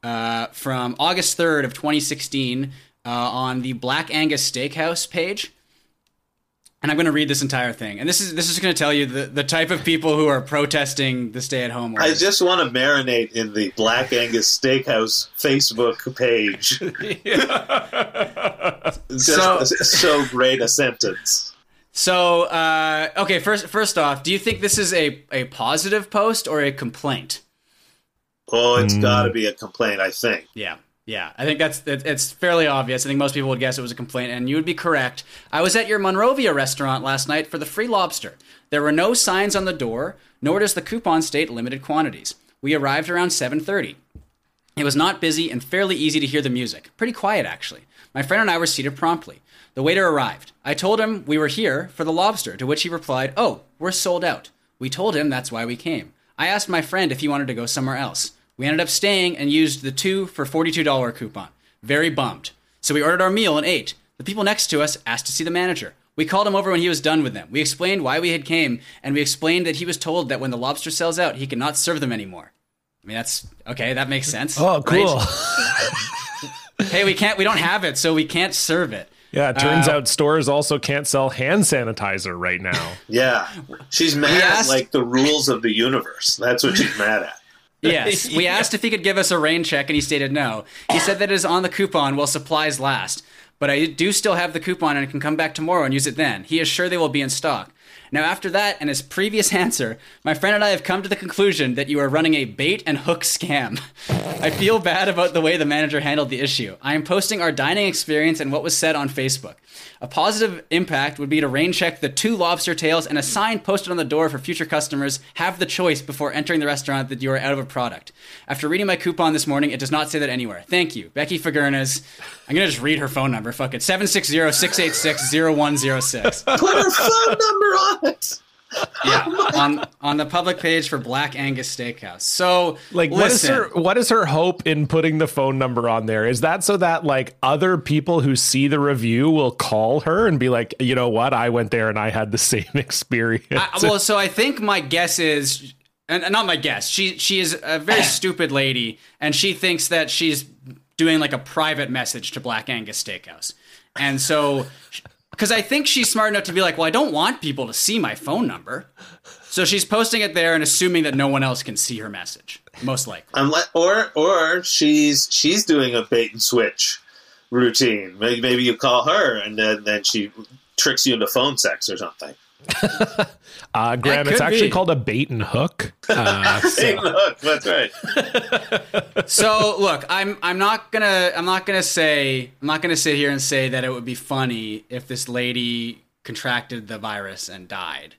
uh, from August 3rd of 2016 uh, on the Black Angus Steakhouse page. And I'm going to read this entire thing. And this is this is going to tell you the, the type of people who are protesting the stay-at-home order. I just want to marinate in the Black Angus Steakhouse Facebook page. Just So- so great a sentence. So, uh, okay, first first off, do you think this is a, a positive post or a complaint? Oh, it's got to be a complaint, I think. Yeah, yeah, I think that's it's fairly obvious. I think most people would guess it was a complaint, and you would be correct. I was at your Monrovia restaurant last night for the free lobster. There were no signs on the door, nor does the coupon state limited quantities. We arrived around 7:30. It was not busy and fairly easy to hear the music. Pretty quiet, actually. My friend and I were seated promptly. The waiter arrived. I told him we were here for the lobster, to which he replied, Oh, we're sold out. We told him that's why we came. I asked my friend if he wanted to go somewhere else. We ended up staying and used the two for $42 coupon. Very bummed. So we ordered our meal and ate. The people next to us asked to see the manager. We called him over when he was done with them. We explained why we had came, and we explained that he was told that when the lobster sells out, he cannot serve them anymore. I mean, that's okay. That makes sense. Oh, cool. right? hey, we can't. We don't have it, so we can't serve it. Yeah, it turns Uh, out stores also can't sell hand sanitizer right now. Yeah, she's mad asked- at like the rules of the universe. That's what she's mad at. Yes. We asked if he could give us a rain check, and he stated no. He said that it is on the coupon while supplies last. But I do still have the coupon and can come back tomorrow and use it then. He is sure they will be in stock. Now, after that and his previous answer, my friend and I have come to the conclusion that you are running a bait and hook scam. I feel bad about the way the manager handled the issue. I am posting our dining experience and what was said on Facebook. A positive impact would be to rain check the two lobster tails and a sign posted on the door for future customers have the choice before entering the restaurant that you are out of a product. After reading my coupon this morning, it does not say that anywhere. Thank you. Becky Fagurnas. I'm going to just read her phone number. Fuck it. 760-686-0106. Put her phone number on it. Yeah. On on the public page for Black Angus Steakhouse. So, Like, what is her what is her hope in putting the phone number on there? Is that so that like other people who see the review will call her and be like, you know what, I went there and I had the same experience. I, well, so I think my guess is, and and not my guess. She she is a very stupid lady, and she thinks that she's doing like a private message to Black Angus Steakhouse, and so because I think she's smart enough to be like, well, I don't want people to see my phone number, so she's posting it there and assuming that no one else can see her message, most likely. Unless, or or she's she's doing a bait and switch routine. Maybe, maybe you call her and then then she tricks you into phone sex or something. Uh, Graham, That it's actually be. called a bait and hook. Uh, so- Hey, look, that's right. so look, I'm I'm not gonna I'm not gonna say I'm not gonna sit here and say that it would be funny if this lady contracted the virus and died.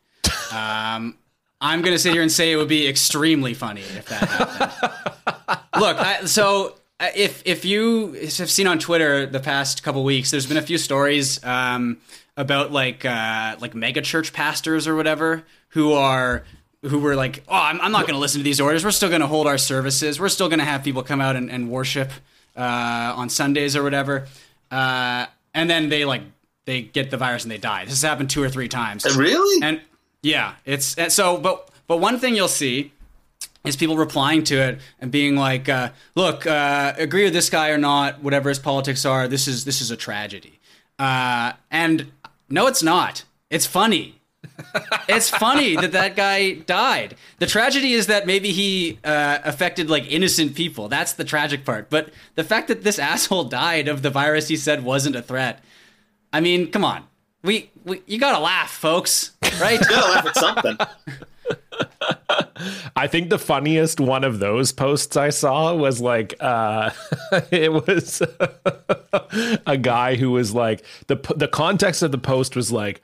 Um, I'm gonna sit here and say it would be extremely funny if that happened. look, I, so uh, if if you have seen on Twitter the past couple weeks, there's been a few stories um, about like uh, like mega church pastors or whatever who are who were like, oh, I'm, I'm not going to listen to these orders. We're still going to hold our services. We're still going to have people come out and, and worship uh, on Sundays or whatever. Uh, and then they like they get the virus and they die. This has happened two or three times. Really? And yeah, it's and so. But but one thing you'll see is people replying to it and being like, uh, "Look, uh, agree with this guy or not, whatever his politics are. This is this is a tragedy." Uh, and no, it's not. It's funny. it's funny that that guy died. The tragedy is that maybe he uh, affected like innocent people. That's the tragic part. But the fact that this asshole died of the virus he said wasn't a threat. I mean, come on. We, we you gotta laugh, folks. Right? You gotta laugh at something. I think the funniest one of those posts I saw was like uh it was a guy who was like the the context of the post was like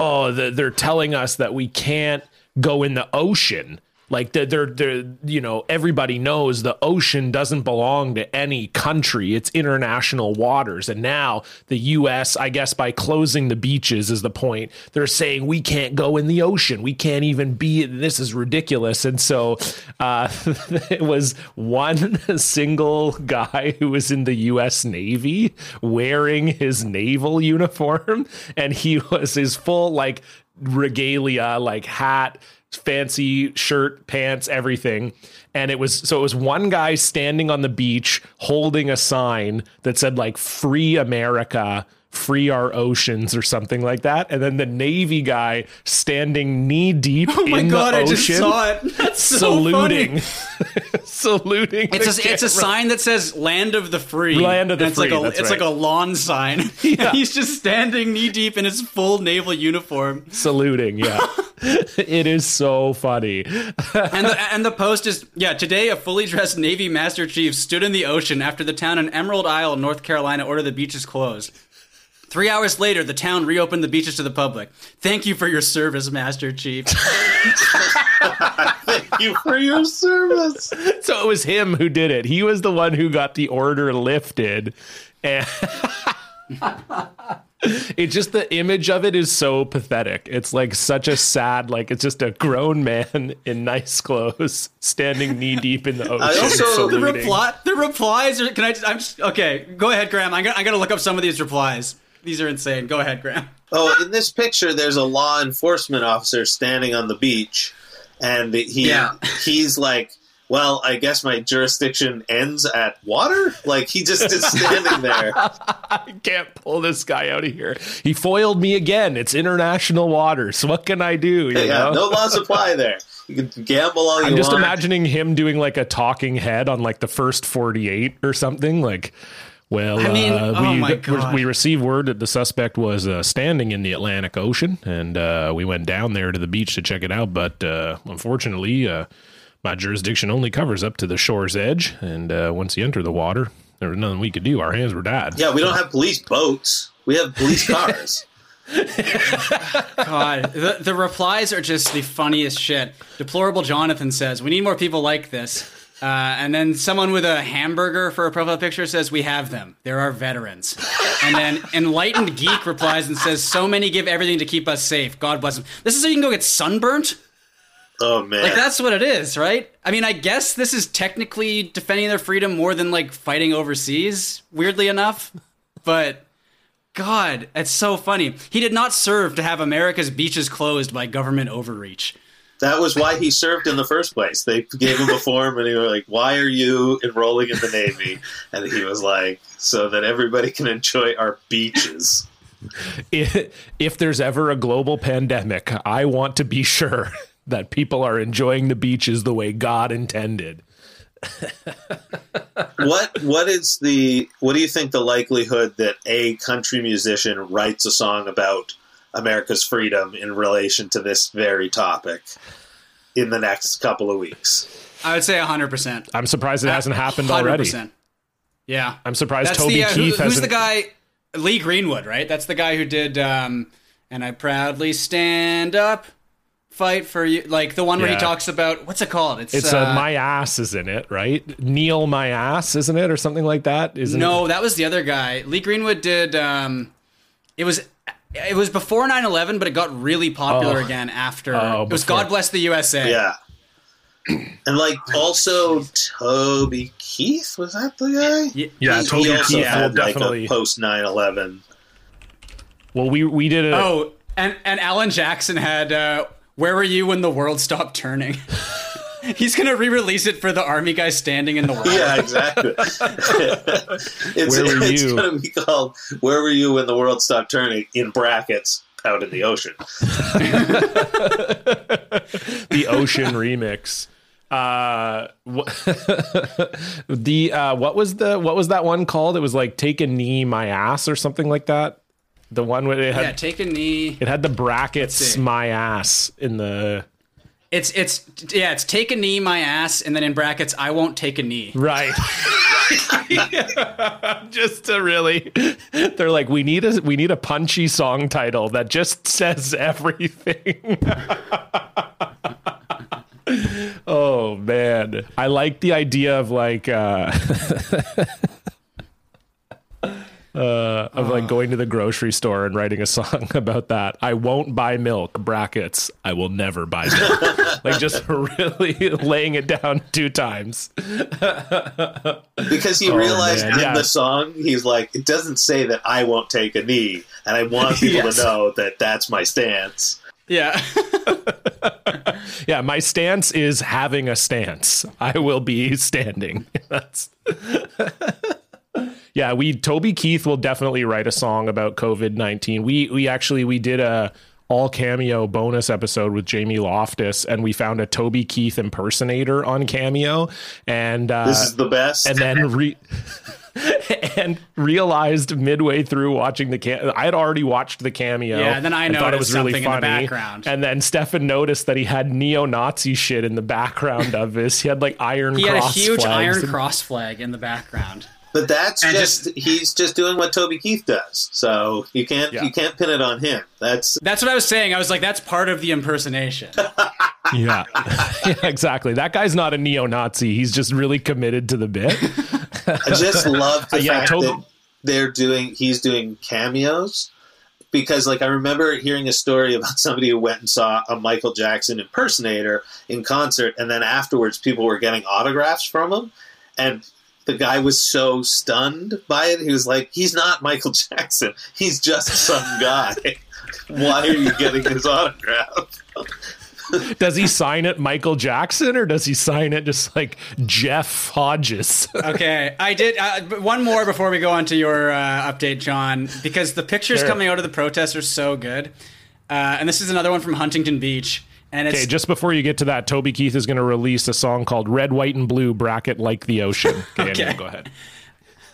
oh the, they're telling us that we can't go in the ocean like they're, they're they're you know everybody knows the ocean doesn't belong to any country. It's international waters. And now the US I guess by closing the beaches is the point. They're saying we can't go in the ocean. We can't even be this is ridiculous. And so uh it was one single guy who was in the US Navy wearing his naval uniform. And he was his full like regalia like hat fancy shirt, pants, everything. And it was so it was one guy standing on the beach holding a sign that said like free America, free our oceans or something like that. And then the Navy guy standing knee deep oh my in god, the I ocean. just saw it. That's so saluting, funny. saluting. It's a, it's a sign that says "Land of the Free." Land of the And it's Free, Like a, that's it's right. like a lawn sign. Yeah. He's just standing knee deep in his full naval uniform, saluting. Yeah, it is so funny. and the, and the post is yeah. Today, a fully dressed Navy Master Chief stood in the ocean after the town in Emerald Isle, North Carolina, ordered the beaches closed. Three hours later, the town reopened the beaches to the public. Thank you for your service, Master Chief. Thank you for your service. So it was him who did it. He was the one who got the order lifted. And It's just the image of it is so pathetic. It's like such a sad, like it's just a grown man in nice clothes standing knee deep in the ocean. I also- The saluting. reply, the replies are. Can I? Just, I'm just okay. Go ahead, Graham. I'm gonna, I'm gonna look up some of these replies. These are insane. Go ahead, Graham. Oh, in this picture, there's a law enforcement officer standing on the beach, and he Yeah. he's like, "Well, I guess my jurisdiction ends at water." Like he just is standing there. I can't pull this guy out of here. He foiled me again. It's international waters. What can I do? You yeah, know? no laws apply there. You can gamble all you want. I'm just want. imagining him doing like a talking head on like the first 48 or something. Like, well, I mean, uh, oh we, my we- we received word that the suspect was uh, standing in the Atlantic Ocean, and uh, we went down there to the beach to check it out. But uh, unfortunately, uh, my jurisdiction only covers up to the shore's edge, and uh, once you enter the water, there was nothing we could do. Our hands were tied. Yeah, we don't have police boats. We have police cars. God, the, the replies are just the funniest shit. Deplorable Jonathan says, "We need more people like this." Uh, and then someone with a hamburger for a profile picture says, "We have them. There are veterans." And then enlightened geek replies and says, "So many give everything to keep us safe. God bless them." This is so you can go get sunburnt. Oh man, Like that's what it is, right? I mean, I guess this is technically defending their freedom more than like fighting overseas. Weirdly enough, but God, it's so funny. He did not serve to have America's beaches closed by government overreach. That was why he served in the first place. They gave him a form, and he was like, "Why are you enrolling in the Navy?" And he was like, "So that everybody can enjoy our beaches." if, if there's ever a global pandemic, I want to be sure that people are enjoying the beaches the way God intended. what what is the what do you think the likelihood that a country musician writes a song about America's freedom in relation to this very topic in the next couple of weeks? I would say hundred percent. I'm surprised it hasn't happened already. Yeah, I'm surprised that's Toby the uh, who- Keith who's hasn't. the guy? Lee Greenwood, right? That's the guy who did. um And I proudly stand up, fight for you. Like the one where Yeah. he talks about what's it called? It's, It's uh, uh, my ass is in it, right? Kneel my ass, isn't it, or something like that? Isn't No, it? that was the other guy. Lee Greenwood did. Um, it was it was before 9-11, but it got really popular Oh. again after. Oh, it was before. God Bless the USA. Yeah. And like also Toby Keith was that the guy? Yeah, He- Toby he also Keith had will like definitely. a post 9/11. well, we we did a Oh, and and Alan Jackson had. Uh, Where were you when the world stopped turning? He's gonna re-release it for the army guy standing in the water. Yeah, exactly. it's Where were it's you? going to be called "Where Were You When the World Stopped Turning?" in brackets out in the ocean. the ocean remix. Uh, wh- the uh, what was the what was that one called? It was like "Take a Knee, My Ass" or something like that. The one where it had Yeah, take a knee. it had the brackets "My Ass" in the It's it's yeah, it's take a knee, my ass, and then in brackets, I won't take a knee. right. just to really, they're like, we need a we need a punchy song title that just says everything. oh man, I like the idea of like. uh Uh, of like going to the grocery store and writing a song about that. I won't buy milk. Brackets. I will never buy milk. like just really laying it down two times. Because he realized Oh, man, in yeah. the song, he's like, it doesn't say that I won't take a knee, and I want people Yes. to know that that's my stance. Yeah. Yeah, my stance is having a stance. I will be standing. That's Yeah, we Toby Keith will definitely write a song about COVID-19. We we actually we did a all cameo bonus episode with Jamie Loftus and we found a Toby Keith impersonator on Cameo and uh This is the best. and then re- and realized midway through watching the cam I had already watched the cameo. Yeah, then I and thought it was noticed really something in the funny. background. And then Stefan noticed that he had neo-Nazi shit in the background of this. He had like iron He had a huge flags iron and- cross flag in the background. But that's and just, he's just doing what Toby Keith does. So you can't Yeah. you can't pin it on him. That's That's what I was saying. I was like, that's part of the impersonation. Yeah. yeah, exactly. That guy's not a neo-Nazi. He's just really committed to the bit. I just love the Uh, yeah, fact Toby- that they're doing he's doing cameos because like I remember hearing a story about somebody who went and saw a Michael Jackson impersonator in concert and then afterwards people were getting autographs from him and the guy was so stunned by it he was like he's not Michael Jackson he's just some guy why are you getting his autograph does he sign it Michael Jackson or does he sign it just like Jeff Hodges? okay, I did uh, one more before we go on to your uh, update, John, because the pictures sure. coming out of the protest are so good. Uh, and this is another one from Huntington Beach. And okay, just before you get to that, Toby Keith is going to release a song called "Red, White, and Blue" bracket like the ocean. Okay, okay. go ahead.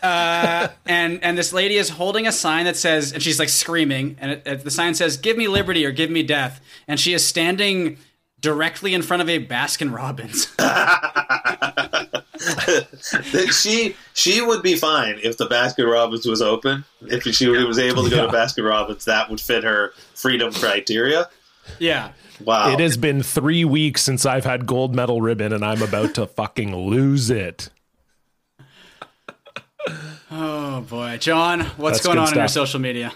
Uh, and and this lady is holding a sign that says, and she's like screaming, and it, it, the sign says, "Give me liberty or give me death." And she is standing directly in front of a Baskin Robbins. she she would be fine if the Baskin Robbins was open. If she was able to go yeah. to Baskin Robbins, that would fit her freedom criteria. Yeah. Wow. It has been three weeks since I've had gold medal ribbon, and I'm about to fucking lose it. Oh boy, John, what's That's going on stuff. in your social media?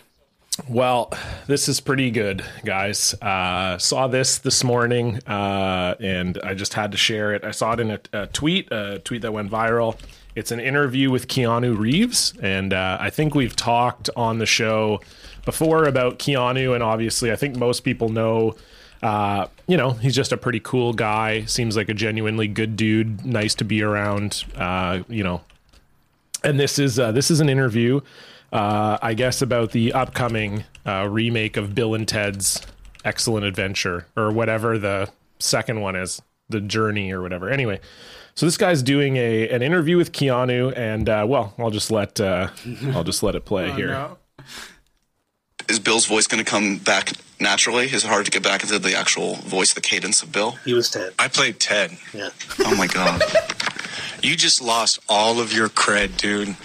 Well, this is pretty good, guys. Uh, saw this this morning, uh, and I just had to share it. I saw it in a, a, tweet, a tweet that went viral. It's an interview with Keanu Reeves, and uh, I think we've talked on the show before about Keanu, and obviously, I think most people know. Uh, you know, he's just a pretty cool guy. Seems like a genuinely good dude. Nice to be around. Uh, you know, and this is uh, this is an interview, uh, I guess, about the upcoming uh, remake of Bill and Ted's Excellent Adventure or whatever the second one is, the Journey or whatever. Anyway, so this guy's doing a an interview with Keanu, and uh, well, I'll just let uh, I'll just let it play oh, here. No. Is Bill's voice going to come back naturally? Is it hard to get back into the actual voice, the cadence of Bill? He was Ted. I played Ted. Yeah. Oh my god. You just lost all of your cred, dude.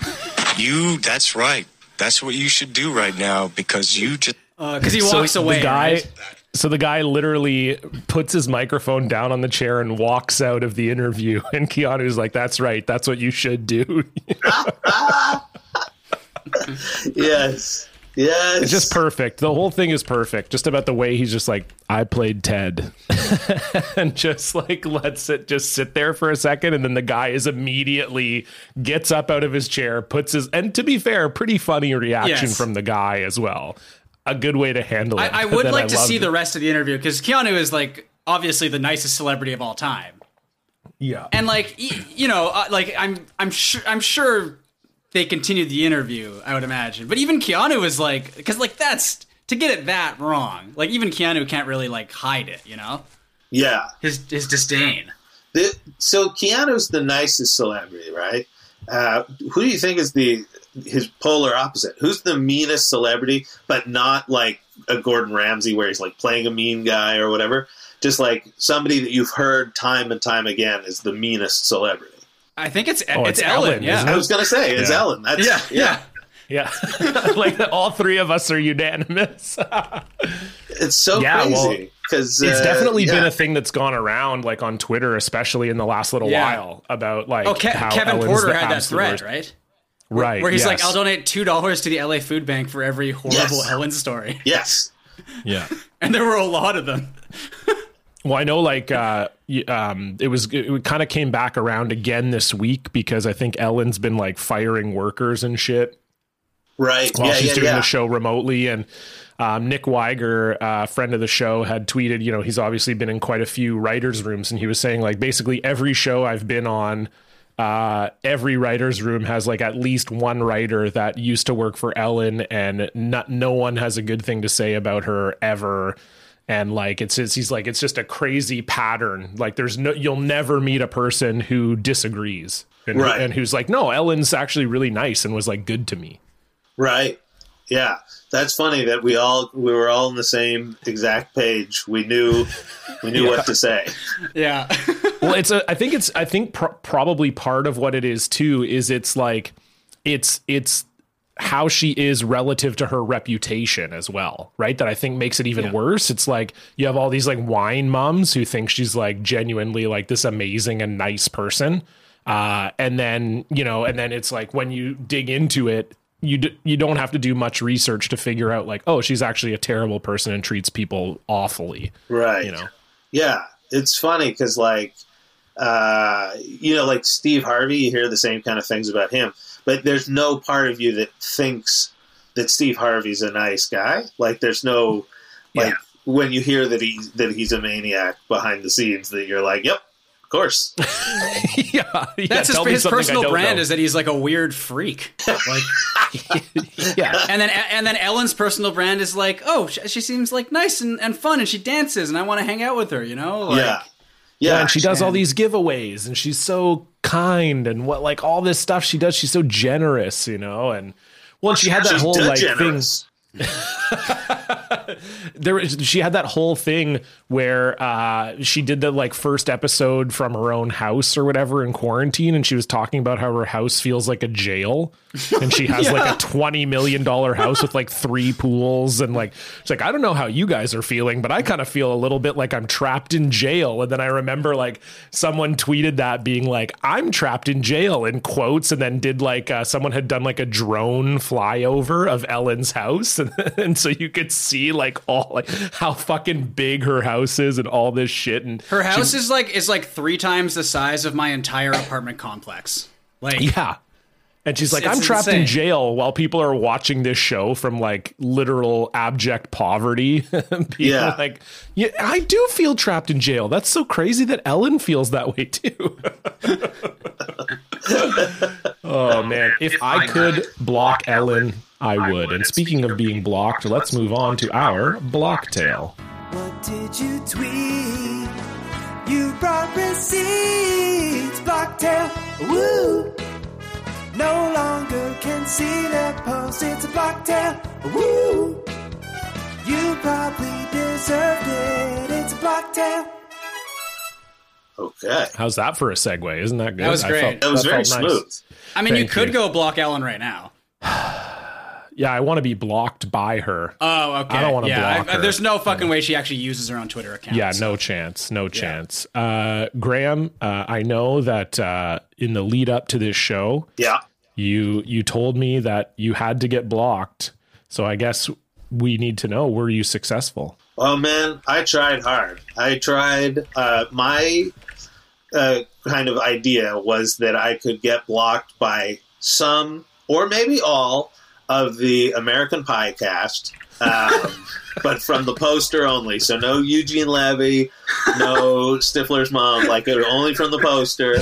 You, that's right. That's what you should do right now because you just. Because uh, he walks so away. The guy, right? So the guy literally puts his microphone down on the chair and walks out of the interview. And Keanu's like, that's right. That's what you should do. yes. Yes. It's just perfect. The whole thing is perfect. Just about the way he's just like, I played Ted. and just like lets it just sit there for a second. And then the guy is immediately gets up out of his chair, puts his, and to be fair, pretty funny reaction yes. from the guy as well. A good way to handle it. I, I would like I to see it. the rest of the interview because Keanu is like obviously the nicest celebrity of all time. Yeah. And like, you know, uh, like I'm, I'm sure, I'm sure they continued the interview, I would imagine. But even Keanu was like, because like that's to get it that wrong. Like even Keanu can't really like hide it, you know? Yeah, his his disdain. The, so Keanu's the nicest celebrity, right? Uh, who do you think is the his polar opposite? Who's the meanest celebrity, but not like a Gordon Ramsay where he's like playing a mean guy or whatever? Just like somebody that you've heard time and time again is the meanest celebrity. I think it's oh, it's, it's, Ellen. Ellen yeah, I was gonna say it's yeah. Ellen. That's, yeah, yeah. Yeah, like all three of us are unanimous. it's so yeah, crazy because uh, it's definitely yeah. been a thing that's gone around, like on Twitter, especially in the last little yeah. while, about like oh, Ke- Kevin Ellen's Porter had that thread, right? Right, where he's yes. like, "I'll donate two dollars to the LA Food Bank for every horrible yes. Ellen story." Yes, yeah, and there were a lot of them. Well, I know like uh, um, it was it kind of came back around again this week because I think Ellen's been like firing workers and shit. Right. While yeah, she's yeah, doing yeah. the show remotely and um, Nick Wiger, a uh, friend of the show, had tweeted, you know, he's obviously been in quite a few writers' rooms, and he was saying, like, basically every show I've been on, uh, every writer's room has like at least one writer that used to work for Ellen, and not, no one has a good thing to say about her ever and like it's, it's he's like it's just a crazy pattern. Like there's no you'll never meet a person who disagrees and, right. and who's like no ellen's actually really nice and was like good to me. Right. Yeah. That's funny that we all we were all on the same exact page. We knew we knew yeah. what to say. Yeah. Well it's a i think it's i think probably part of what it is too is it's like it's it's how she is relative to her reputation as well, right? That I think makes it even yeah. worse. It's like you have all these like wine moms who think she's like genuinely like this amazing and nice person. Uh, and then, you know, and then it's like when you dig into it, you d- you don't have to do much research to figure out like oh she's actually a terrible person and treats people awfully right you know yeah it's funny because like uh you know like steve harvey you hear the same kind of things about him but there's no part of you that thinks that steve harvey's a nice guy like there's no like Yeah. when you hear that he that he's a maniac behind the scenes that you're like yep of course yeah, yeah That's his, his personal brand know. is that he's like a weird freak. Like, yeah and then and then Ellen's personal brand is like, oh, she, she seems like nice and, and fun, and she dances, and I want to hang out with her. You know? Like, yeah yeah and she does all these giveaways and she's so kind and what like all this stuff she does she's so generous you know and well and she had that whole like thing generous. there was- she had that whole thing where uh she did the like first episode from her own house or whatever in quarantine and she was talking about how her house feels like a jail. And she has like a 20 million dollar house with like three pools and like she's like I don't know how you guys are feeling but I kind of feel a little bit like I'm trapped in jail. And then I remember like someone tweeted that being like I'm trapped in jail in quotes and then did like uh, someone had done like a drone flyover of Ellen's house. And, and so you could see like all like how fucking big her house is and all this shit and Her house is like is like three times the size of my entire apartment complex. Like, Yeah. And she's like, I'm trapped in jail while people are watching this show from like literal abject poverty. Being Yeah. Like, yeah, I do feel trapped in jail. That's so crazy that Ellen feels that way too. oh man. If I could block Ellen, I would. And speaking of being blocked, let's move on to our block tale. What did you tweet? You brought receipts, Blocktail. Woo! No longer can see the post. It's a Blocktail. Woo! You probably deserved it. It's a Blocktail. okay How's that for a segue? Isn't that good? That was I great. felt- that was very felt nice. smooth I mean, you could you. go block Ellen right now. Yeah, I want to be blocked by her. Oh, okay. I don't wanna yeah, block I- her. There's no fucking way she actually uses her own Twitter account. Yeah, so- no chance, no chance. Uh, Graham, uh, I know that uh, in the lead up to this show, yeah you you told me that you had to get blocked. So I guess we need to know: were you successful? Oh man, I tried hard. I tried. Uh, my uh, kind of idea was that I could get blocked by some, or maybe all, of the American Pie cast, um, but from the poster only. So no Eugene Levy, no Stifler's mom. Like it was only from the poster.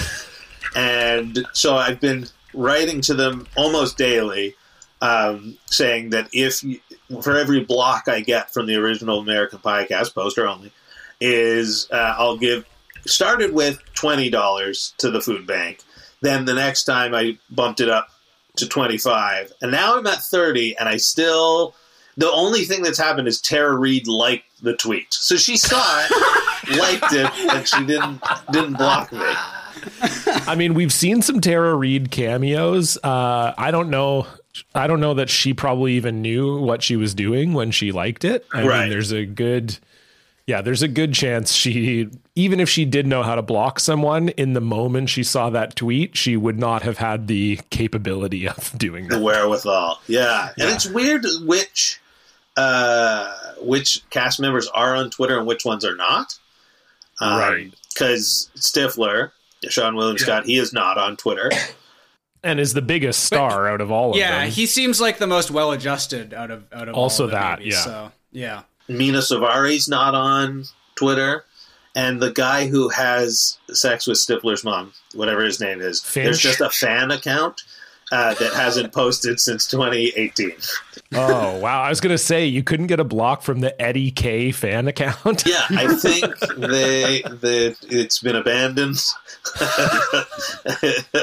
And so I've been writing to them almost daily, um, saying that if you, for every block I get from the original American Pie cast poster only, is uh, I'll give started with twenty dollars to the food bank. Then the next time I bumped it up to twenty five, and now I'm at thirty, and I still. The only thing that's happened is Tara Reid liked the tweet, so she saw it, liked it, and she didn't didn't block me. I mean, we've seen some Tara Reid cameos. Uh, I don't know. I don't know that she probably even knew what she was doing when she liked it. I Right. mean, there's a good, yeah, there's a good chance she, even if she did know how to block someone in the moment she saw that tweet, she would not have had the capability of doing that. the wherewithal. Yeah, and Yeah. it's weird which uh, which cast members are on Twitter and which ones are not. Right. Because Stifler, Seann William Scott, he is not on Twitter. And is the biggest star out of all of them. Yeah, he seems like the most well adjusted out of out of Also all of them, that, maybe, yeah. So yeah, Mena Suvari's not on Twitter. And the guy who has sex with Stifler's mom, whatever his name is, there's just a fan account uh, that hasn't posted since 2018. oh wow! I was gonna say you couldn't get a block from the Eddie Kaye fan account. Yeah, I think they that it's been abandoned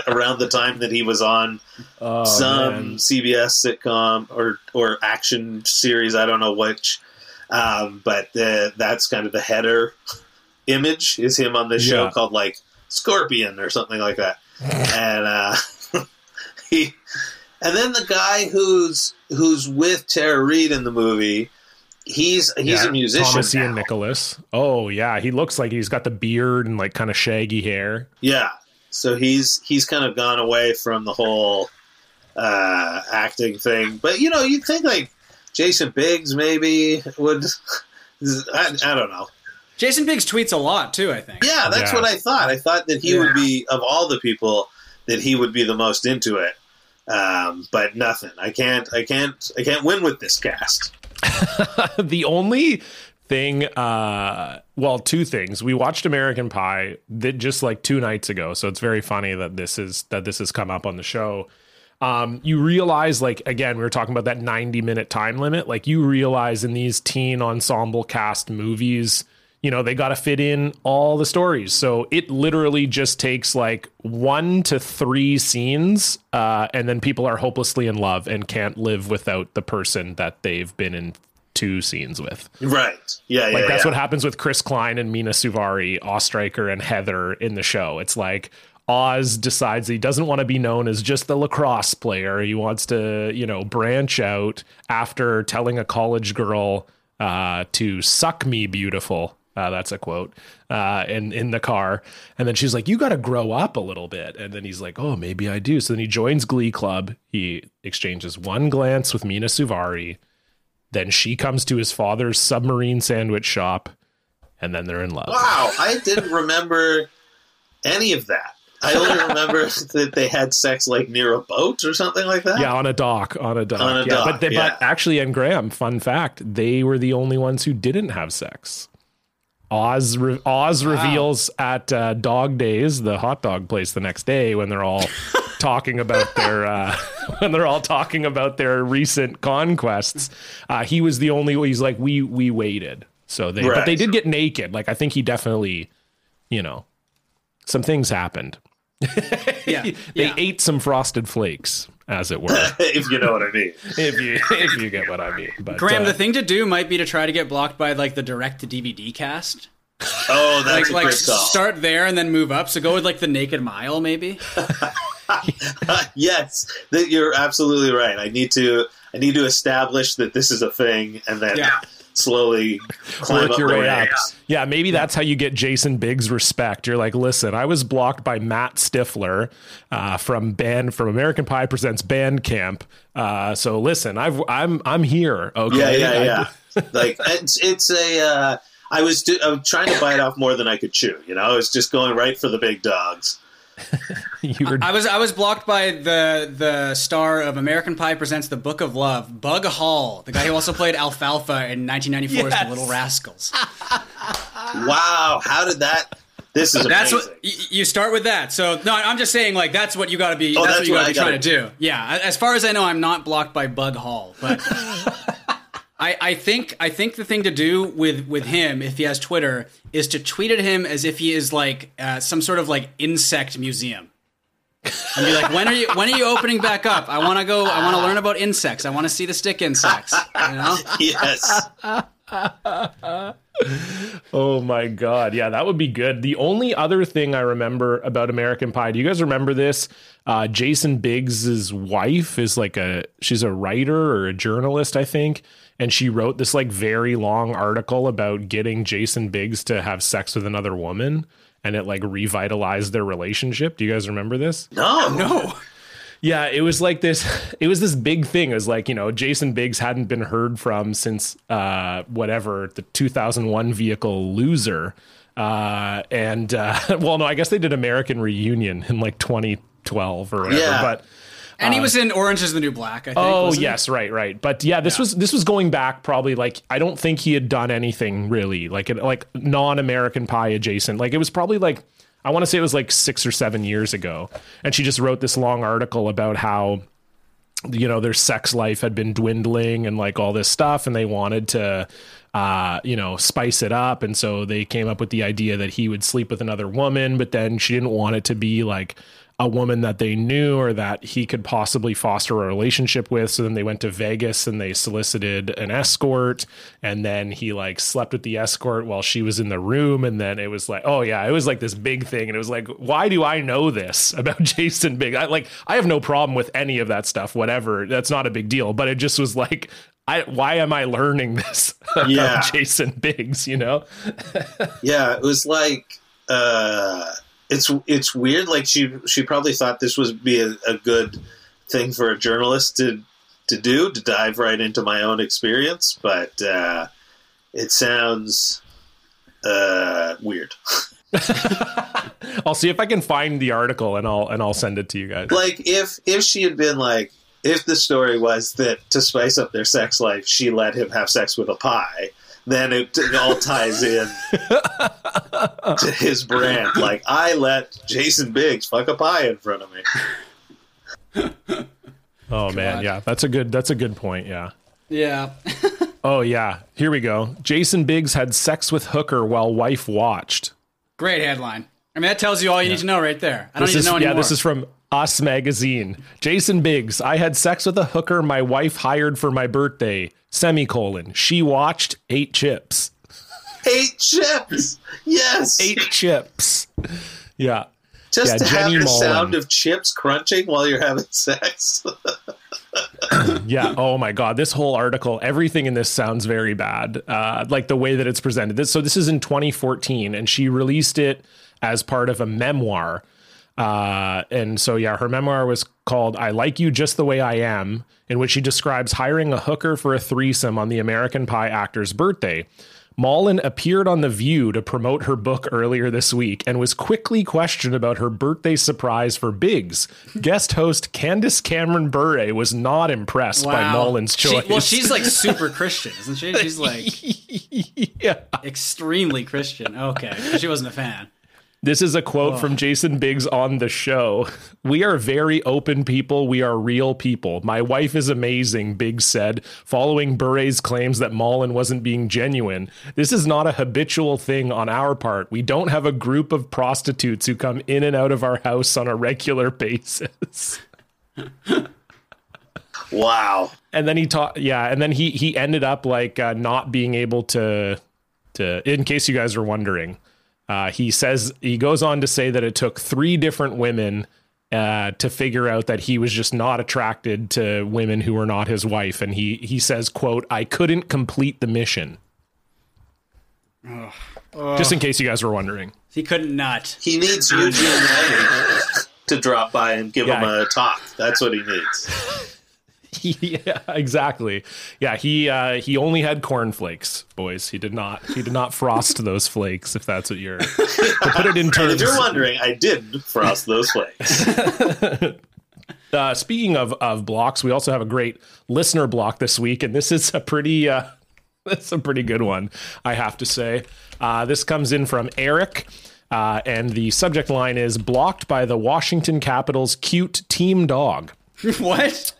around the time that he was on Oh, some man. CBS sitcom or or action series. I don't know which, um, but uh, that's kind of the header image is him on this show Yeah. called like Scorpion or something like that, and uh, he. And then the guy who's who's with Tara Reid in the movie, he's he's Yeah, a musician. Thomas Ian. Nicholas. Oh yeah, he looks like he's got the beard and like kind of shaggy hair. Yeah. So he's he's kind of gone away from the whole uh, acting thing. But you know, you'd think like Jason Biggs maybe would. I, I don't know. Jason Biggs tweets a lot too. I think. Yeah, that's Yeah. what I thought. I thought that he Yeah. would be of all the people that he would be the most into it. Um, but nothing. I can't. I can't. I can't win with this cast. the only thing uh well two things we watched american pie that just like two nights ago so it's very funny that this is that this has come up on the show um you realize like again we were talking about that 90 minute time limit like you realize in these teen ensemble cast movies you know they got to fit in all the stories so it literally just takes like one to three scenes uh and then people are hopelessly in love and can't live without the person that they've been in two scenes with. Right. Yeah. Like yeah. that's yeah. what happens with Chris Klein and Mena Suvari, Ostreicher and Heather in the show. It's like Oz decides he doesn't want to be known as just the lacrosse player. He wants to, you know, branch out after telling a college girl uh, to suck me beautiful. Uh, that's a quote. Uh, in in the car, and then she's like, "You got to grow up a little bit." And then he's like, "Oh, maybe I do." So then he joins Glee Club. He exchanges one glance with Mena Suvari. Then she comes to his father's submarine sandwich shop, and then they're in love. Wow, I didn't remember any of that. I only remember that they had sex like near a boat or something like that. Yeah, on a dock, on a dock. On a yeah, dock, but they, yeah. but actually, and Graham, fun fact, they were the only ones who didn't have sex. Oz re- Oz reveals at uh, Dog Days, the hot dog place, the next day when they're all talking about their uh, when they're all talking about their recent conquests. Uh, he was the only. He's like we we waited, so they but they did get naked. Like I think he definitely, you know, some things happened. Yeah. They yeah. ate some frosted flakes, as it were. if you know what I mean. if you if you get what I mean. But Graham, uh, the thing to do might be to try to get blocked by like the direct to DVD cast. Oh, that's Like, a like great call. start there and then move up. So go with like the Naked Mile, maybe. yes, you're absolutely right. I need to. I need to establish that this is a thing, and then Yeah. Slowly work your way up. Yeah, maybe that's how you get Jason Biggs respect. You're like, listen, I was blocked by Matt Stifler uh, from band from American Pie presents Bandcamp. Uh, so listen, I've I'm I'm here. Okay, Yeah, yeah, yeah. like it's it's a. Uh, I was do, I was trying to bite off more than I could chew. You know, I was just going right for the big dogs. you were I was I was blocked by the the star of American Pie presents The Book of Love, Bug Hall, the guy who also played Alfalfa in 1994's Yes. The Little Rascals. Wow, how did that? This is That's amazing. what you start with that. So no, I'm just saying like that's what you got to be. Oh, that's, that's what you got to I be trying to do. Yeah, as far as I know, I'm not blocked by Bug Hall, but I, I think I think the thing to do with with him if he has Twitter is to tweet at him as if he is like uh, some sort of like insect museum. And be like, when are you when are you opening back up? I want to go. I want to learn about insects. I want to see the stick insects. You know? yes. Oh my god, yeah, that would be good. The only other thing I remember about American Pie, do you guys remember this? Uh, Jason Biggs's wife is like a she's a writer or a journalist, I think, and she wrote this like very long article about getting Jason Biggs to have sex with another woman, and it like revitalized their relationship. Do you guys remember this? No. No. Yeah, it was like this. It was this big thing. It was like you know, Jason Biggs hadn't been heard from since uh, whatever the 2001 vehicle Loser, uh, and uh, well, no, I guess they did American Reunion in like 2012 or whatever. Yeah. But And he was in Orange is the New Black. I think. oh wasn't he? yes, right, right. But yeah, this was this was going back probably like I don't think he had done anything really like like non-American Pie adjacent. Like it was probably like I want to say it was like six or seven years ago, and she just wrote this long article about how you know their sex life had been dwindling and like all this stuff and they wanted to uh you know spice it up and so they came up with the idea that he would sleep with another woman but then she didn't want it to be like a woman that they knew or that he could possibly foster a relationship with. So then they went to Vegas and they solicited an escort. And then he like slept with the escort while she was in the room. And then it was like oh yeah it was like this big thing. And it was like why do I know this about Jason Big I like I have no problem with any of that stuff whatever. That's not a big deal. But it just was like I why am I learning this about Yeah. Jason Biggs you know? Yeah, it was like uh, it's it's weird. Like she she probably thought this would be a, a good thing for a journalist to to do to dive right into my own experience, but uh, it sounds uh, weird. I'll see if I can find the article and I'll and I'll send it to you guys. like if if she had been like if the story was that to spice up their sex life, she let him have sex with a pie. Then it, it all ties in to his brand. Like I let Jason Biggs fuck a pie in front of me. Oh man, yeah, that's a good that's a good point. Yeah. Yeah. Oh yeah, here we go. Jason Biggs had sex with hooker while wife watched. Great headline. I mean, that tells you all you need to know right there. I don't This need is to know anymore. yeah, anymore. this is from Us Magazine. Jason Biggs, I had sex with a hooker my wife hired for my birthday. Semicolon. She watched ate chips. Eight chips. Yes. Eight chips. Yeah. Just yeah, to Jenny have the Mollen. sound of chips crunching while you're having sex. Yeah. Oh my God. This whole article, everything in this sounds very bad. Uh, like the way that it's presented. This, so this is in 2014, and she released it as part of a memoir. Uh, and so yeah, her memoir was called "I Like You Just the Way I Am," in which she describes hiring a hooker for a threesome on the American Pie actor's birthday. Mollen appeared on The View to promote her book earlier this week and was quickly questioned about her birthday surprise for Biggs. Guest host Candace Cameron Bure was not impressed by Wow. Mollen's She- choice. well, she's like super Christian, isn't she? She's like yeah. extremely Christian. Okay, she wasn't a fan. This is a quote from Jason Biggs on the show. We are very open people. We are real people. My wife is amazing, Biggs said, following Bure's claims that Mollen wasn't being genuine. This is not a habitual thing on our part. We don't have a group of prostitutes who come in and out of our house on a regular basis. wow. and then he taught yeah and then he he ended up like uh, not being able to to in case you guys are wondering uh, he says he goes on to say that it took three different women uh, to figure out that he was just not attracted to women who were not his wife and he he says quote i couldn't complete the mission just in case you guys were wondering He couldn't nut. He needs Eugene to drop by and give him a talk. That's what he needs. yeah exactly yeah he uh he only had cornflakes boys he did not he did not frost those flakes if that's what you're to put it in terms if you're wondering, I did frost those flakes. uh, speaking of of blocks, we also have a great listener block this week, and this is a pretty uh, that's a pretty good one, I have to say. Uh, this comes in from Eric. Uh, and the subject line is blocked by the Washington Capitals cute team dog. what?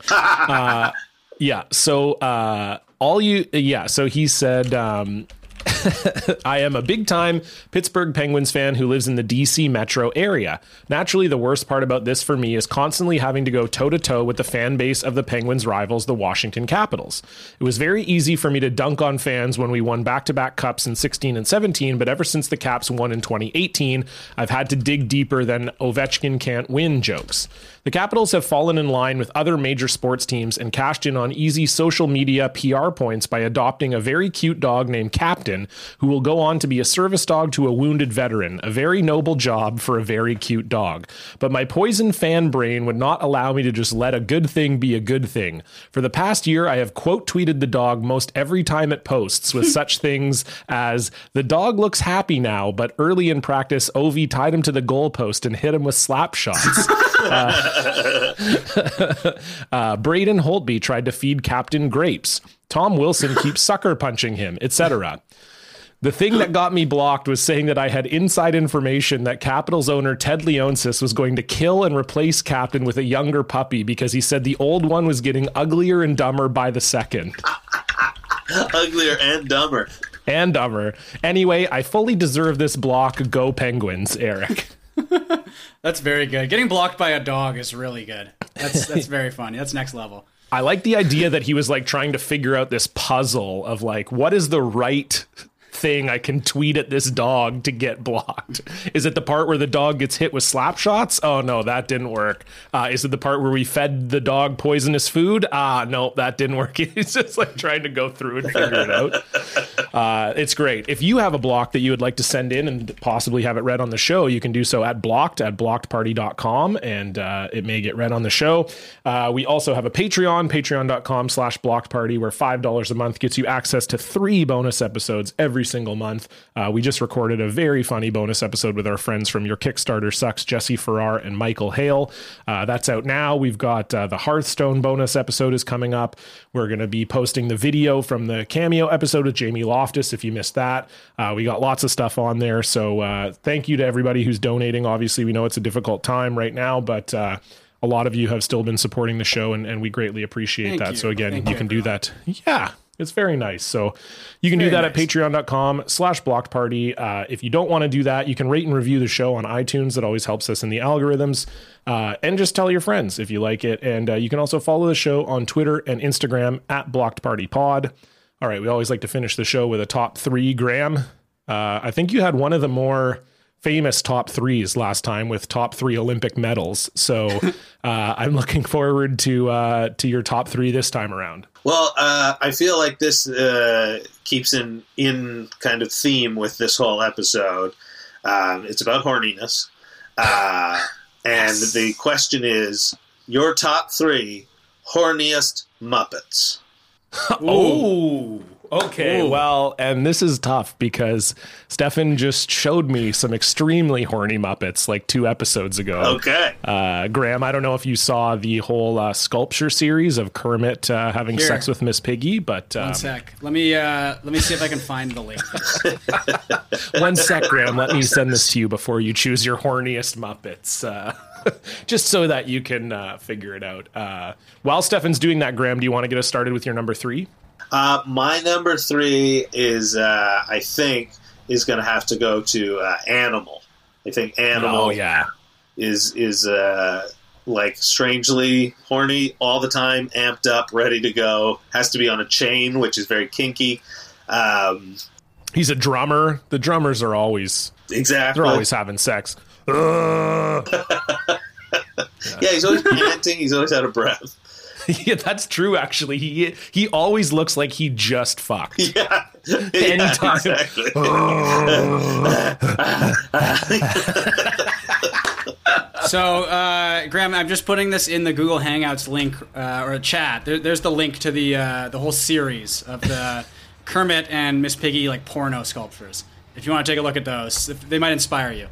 Yeah. So uh, all you, yeah. So he said, um, I am a big time Pittsburgh Penguins fan who lives in the DC metro area. Naturally, the worst part about this for me is constantly having to go toe to toe with the fan base of the Penguins' rivals, the Washington Capitals. It was very easy for me to dunk on fans when we won back to back cups in 16 and 17, but ever since the Caps won in 2018, I've had to dig deeper than Ovechkin can't win jokes. The Capitals have fallen in line with other major sports teams and cashed in on easy social media PR points by adopting a very cute dog named Captain, who will go on to be a service dog to a wounded veteran. A very noble job for a very cute dog. But my poison fan brain would not allow me to just let a good thing be a good thing. For the past year, I have quote tweeted the dog most every time it posts with such things as the dog looks happy now, but early in practice, Ovi tied him to the goalpost and hit him with slap shots. Uh, Braden Holtby tried to feed Captain grapes. Tom Wilson keeps sucker punching him, etc. The thing that got me blocked was saying that I had inside information that Capitals owner Ted Leonsis was going to kill and replace Captain with a younger puppy because he said the old one was getting uglier and dumber by the second. Uglier and dumber. And dumber. Anyway, I fully deserve this block. Go Penguins, Eric. That's very good. Getting blocked by a dog is really good. That's that's very funny. That's next level. I like the idea that he was like trying to figure out this puzzle of like what is the right thing I can tweet at this dog to get blocked. Is it the part where the dog gets hit with slap shots? Oh no, that didn't work. Uh, is it the part where we fed the dog poisonous food? Ah, no, that didn't work. He's just like trying to go through and figure it out. Uh, it's great. If you have a block that you would like to send in and possibly have it read on the show, you can do so at blocked at blockedparty.com and uh, it may get read on the show. Uh, we also have a Patreon, patreon.com slash blocked party, where $5 a month gets you access to three bonus episodes every single month. Uh, we just recorded a very funny bonus episode with our friends from Your Kickstarter Sucks, Jesse Farrar and Michael Hale. Uh, that's out now. We've got uh, the Hearthstone bonus episode is coming up. We're going to be posting the video from the cameo episode with Jamie Loftus if you missed that. Uh, we got lots of stuff on there. So uh, thank you to everybody who's donating. Obviously, we know it's a difficult time right now, but uh, a lot of you have still been supporting the show, and, and we greatly appreciate Thank that. you. So again, Thank you you, can do that. Yeah. It's very nice. So you can do that nice. at patreon.com slash blocked party. Uh, if you don't want to do that, you can rate and review the show on iTunes. That always helps us in the algorithms. Uh, and just tell your friends if you like it. And uh, you can also follow the show on Twitter and Instagram at blocked party pod. All right. We always like to finish the show with a top three, Graham. Uh, I think you had one of the more famous top threes last time with top three Olympic medals. So uh, I'm looking forward to uh, to your top three this time around. Well, uh, I feel like this uh, keeps in in kind of theme with this whole episode. Um, it's about horniness, uh, and the question is your top three horniest Muppets. Oh, okay. Well, and this is tough because Stefan just showed me some extremely horny Muppets like two episodes ago. Okay, Uh, Graham, I don't know if you saw the whole uh, sculpture series of Kermit uh, having Here. sex with Miss Piggy, but um, One sec. Let me uh, let me see if I can find the link. one sec, Graham. Let me send this to you before you choose your horniest Muppets, uh, just so that you can uh, figure it out. Uh, while Stefan's doing that, Graham, do you want to get us started with your number three? Uh, my number three is uh, I think is going to have to go to uh, Animal. I think Animal. Oh yeah. is is uh, like strangely horny all the time, amped up, ready to go. Has to be on a chain, which is very kinky. Um, He's a drummer. The drummers are always exactly. they're always having sex. Ugh. yeah, he's always panting. He's always out of breath. yeah, that's true. Actually, he he always looks like he just fucked. Yeah, yeah Anytime. exactly. So, uh, Graham, I'm just putting this in the Google Hangouts link uh, or a chat. There, there's the link to the uh, the whole series of the Kermit and Miss Piggy like porno sculptures. If you want to take a look at those, if, they might inspire you.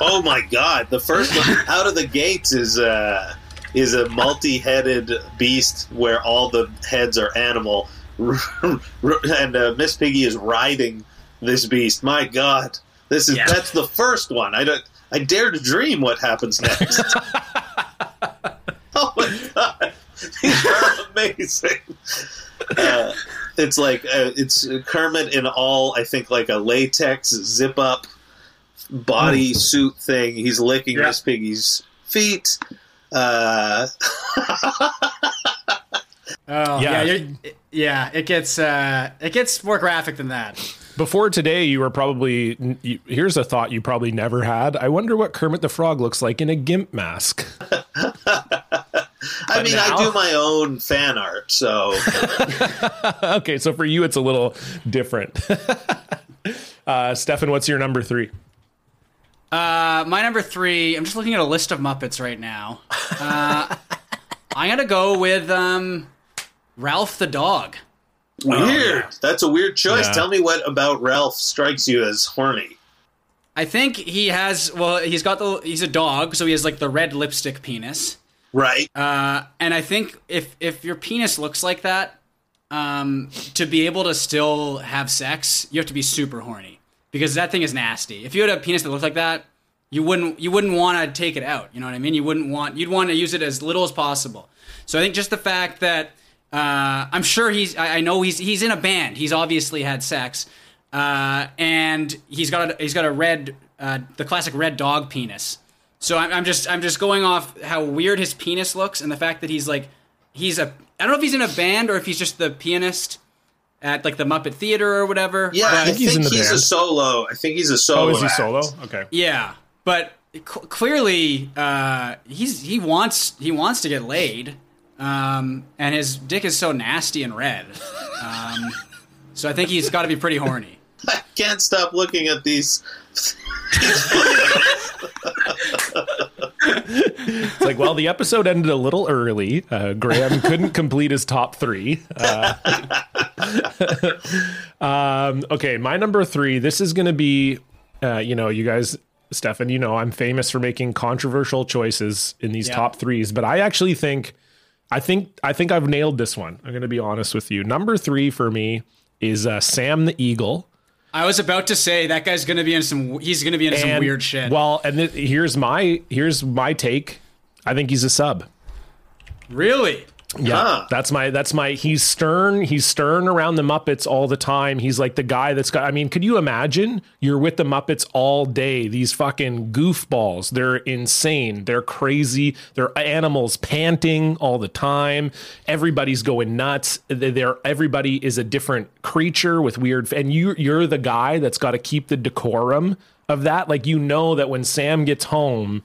oh my god, the first one out of the gates is uh, is a multi-headed beast where all the heads are animal, and uh, Miss Piggy is riding this beast. My god, this is Yeah. that's the first one. I don't. I dare to dream what happens next. oh my god, these are amazing. Uh, it's like uh, it's Kermit in all. I think like a latex zip up body suit thing. He's licking Yeah. Miss Piggy's feet. Uh, Oh, Yeah. yeah, you're, yeah. It gets uh, it gets more graphic than that. Before today, you were probably. You, here's a thought you probably never had. I wonder what Kermit the Frog looks like in a gimp mask. I mean, I do my own fan art, so okay, so for you, it's a little different. uh, Stefan, what's your number three? Uh, my number three. I'm just looking at a list of Muppets right now. Uh, I'm gonna go with um, Ralph the dog. weird. That's a weird choice. Yeah. Tell me what about Ralph strikes you as horny. I think he has. Well, he's got the. He's a dog, so he has like the red lipstick penis. Right? Uh, and I think if if your penis looks like that, um, to be able to still have sex, you have to be super horny because that thing is nasty. If you had a penis that looked like that, you wouldn't you wouldn't want to take it out. You know what I mean? You wouldn't want you'd want to use it as little as possible. So I think just the fact that uh, I'm sure he's I, I know he's he's in a band. He's obviously had sex, uh, and he's got a, he's got a red uh, the classic red dog penis. So I'm, I'm just I'm just going off how weird his penis looks and the fact that he's like he's a I don't know if he's in a band or if he's just the pianist at like the Muppet Theater or whatever. Yeah, I but- think he's in the he's a solo. I think he's a solo. Oh, is he act. solo? Okay. Yeah, but c- clearly uh, he's he wants he wants to get laid, um, and his dick is so nasty and red. Um, So I think he's got to be pretty horny. I can't stop looking at these. It's like, well, the episode ended a little early. Uh, Graham couldn't complete his top three. Uh, um, okay, my number three. This is going to be, uh, you know, you guys, Stefan, you know, I'm famous for making controversial choices in these Yeah. top threes, but I actually think, I think, I think I've nailed this one. I'm going to be honest with you. Number three for me is uh, Sam the Eagle. I was about to say that guy's going to be in some. He's going to be in some weird shit. Well, and th- here's my here's my take. I think he's a sub. really? Yeah, Huh. that's my that's my he's stern, he's stern around the Muppets all the time. He's like the guy that's got I mean, could you imagine you're with the Muppets all day? These fucking goofballs. They're insane. They're crazy. They're animals panting all the time. Everybody's going nuts. They- They're everybody is a different creature with weird and you you're the guy that's got to keep the decorum of that. Like you know that when Sam gets home,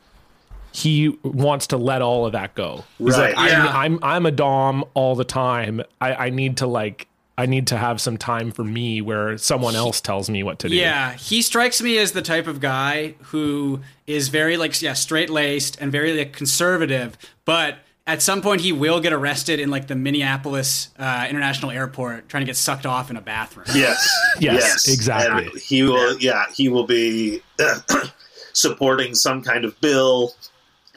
he wants to let all of that go. He's Right. like, Yeah. I'm, I'm I'm a dom all the time. I, I need to like I need to have some time for me where someone else tells me what to do. Yeah, he strikes me as the type of guy who is very like yeah, straight laced and very like conservative, but at some point he will get arrested in like the Minneapolis uh, International Airport trying to get sucked off in a bathroom. Yes. Yes, exactly. And he will. Yeah, he will be supporting some kind of bill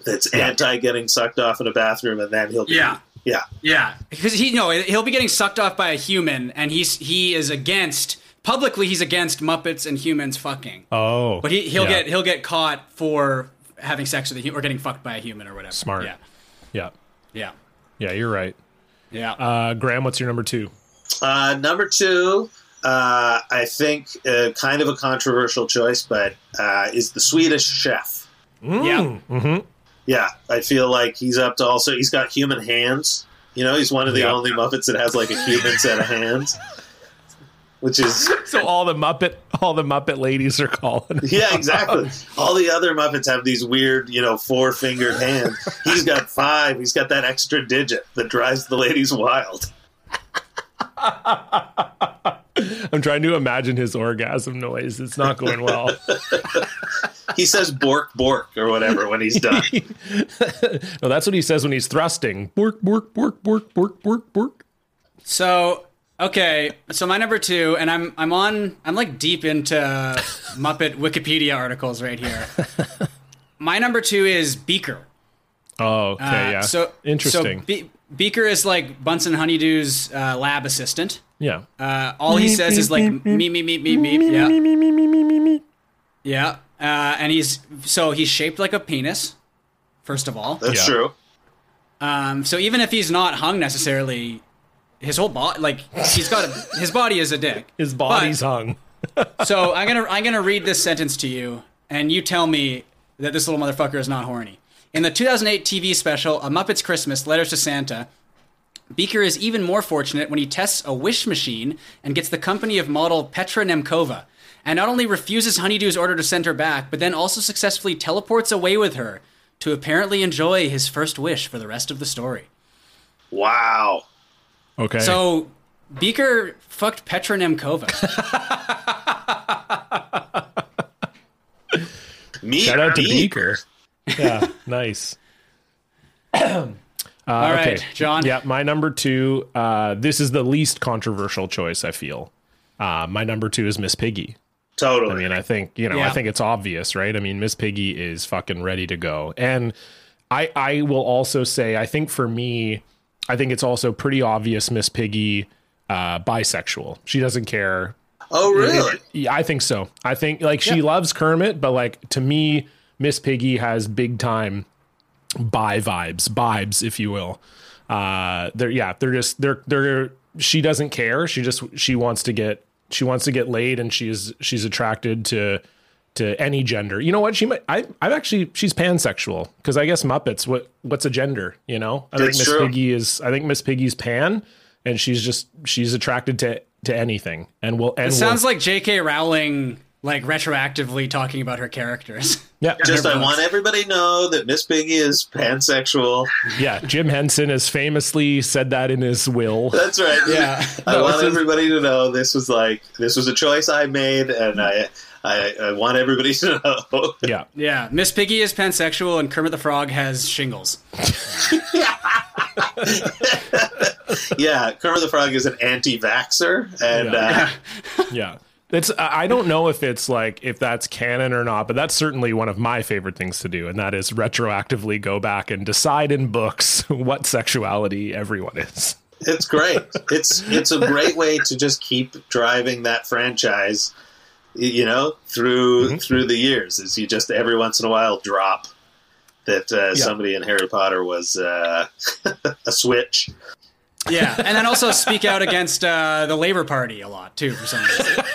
that's anti getting sucked off in a bathroom, and then he'll. Be, Yeah. Yeah. Yeah, because he no, he'll be getting sucked off by a human, and he's he is against publicly he's against Muppets and humans fucking. Oh, But he he'll yeah. get he'll get caught for having sex with a human or getting fucked by a human or whatever. Smart. Yeah. yeah Yeah. yeah. You're right. Yeah. Uh, Graham, what's your number two? Uh, number two, uh, I think, uh, kind of a controversial choice, but uh, is the Swedish Chef. yeah. Yeah, I feel like he's up to also. He's got human hands. You know, he's one of the Yeah. only Muppets that has like a human set of hands, which is So all the Muppet all the Muppet ladies are calling. yeah, exactly. All the other Muppets have these weird, you know, four fingered hands. He's got five. He's got that extra digit that drives the ladies wild. I'm trying to imagine his orgasm noise. It's not going well. He says bork bork or whatever when he's done. no, that's what he says when he's thrusting. Bork, bork, bork, bork, bork, bork, bork. So okay, so my number two, and I'm I'm on I'm like deep into Muppet Wikipedia articles right here. My number two is Beaker. Oh, okay, Uh, yeah. So interesting. So Be- Beaker is like Bunsen Honeydew's uh, lab assistant. yeah. Uh, all he says is like me me me me me yeah yeah, uh, and he's so he's shaped like a penis. First of all, That's Yeah. true. um, so even if he's not hung necessarily, his whole body like he's got a, his body is a dick. His body's But- hung. So I'm gonna I'm gonna read this sentence to you, and you tell me that this little motherfucker is not horny. In the 2008 TV special A Muppet's Christmas: Letters to Santa, Beaker is even more fortunate when he tests a wish machine and gets the company of model Petra Němcová, and not only refuses Honeydew's order to send her back, but then also successfully teleports away with her to apparently enjoy his first wish for the rest of the story. Wow. Okay. So Beaker fucked Petra Němcová. Me, shout out to me. Beaker. Yeah, nice. Uh, All right, okay. John. Yeah, my number two. Uh, this is the least controversial choice. I feel. Uh, my number two is Miss Piggy. Totally. I mean, I think you know, I think it's obvious, right? I mean, Miss Piggy is fucking ready to go, and I I will also say, I think for me, I think it's also pretty obvious Miss Piggy uh, bisexual. She doesn't care. oh, really? Yeah, I think so. I think like she loves Kermit, but like to me, Miss Piggy has big time bi vibes, vibes, if you will. Uh, they're yeah, they're just they're they're she doesn't care. She just she wants to get she wants to get laid, and she's she's attracted to to any gender. You know what? She might. I I'm actually she's pansexual because I guess Muppets. What what's a gender? You know, I That's think Miss. Piggy is. I think Miss Piggy's pan, and she's just she's attracted to to anything, and will and It sounds like J.K. Rowling like retroactively talking about her characters. Yeah, Just I want everybody to know that Miss Piggy is pansexual. yeah. Jim Henson has famously said that in his will. That's right. Yeah. I That want everybody to know this was like this was a choice I made, and I I, I want everybody to know. Yeah, yeah, Miss Piggy is pansexual and Kermit the Frog has shingles. yeah, Kermit the Frog is an anti-vaxer, and Yeah. uh, yeah. It's I I don't know if it's like if that's canon or not, but that's certainly one of my favorite things to do, and that is retroactively go back and decide in books what sexuality everyone is. it's great. It's it's a great way to just keep driving that franchise, you know, through Mm-hmm. through the years. Is you just every once in a while drop that uh, somebody in Harry Potter was uh, a switch. Yeah, and then also speak out against uh, the Labor Party a lot too for some reason.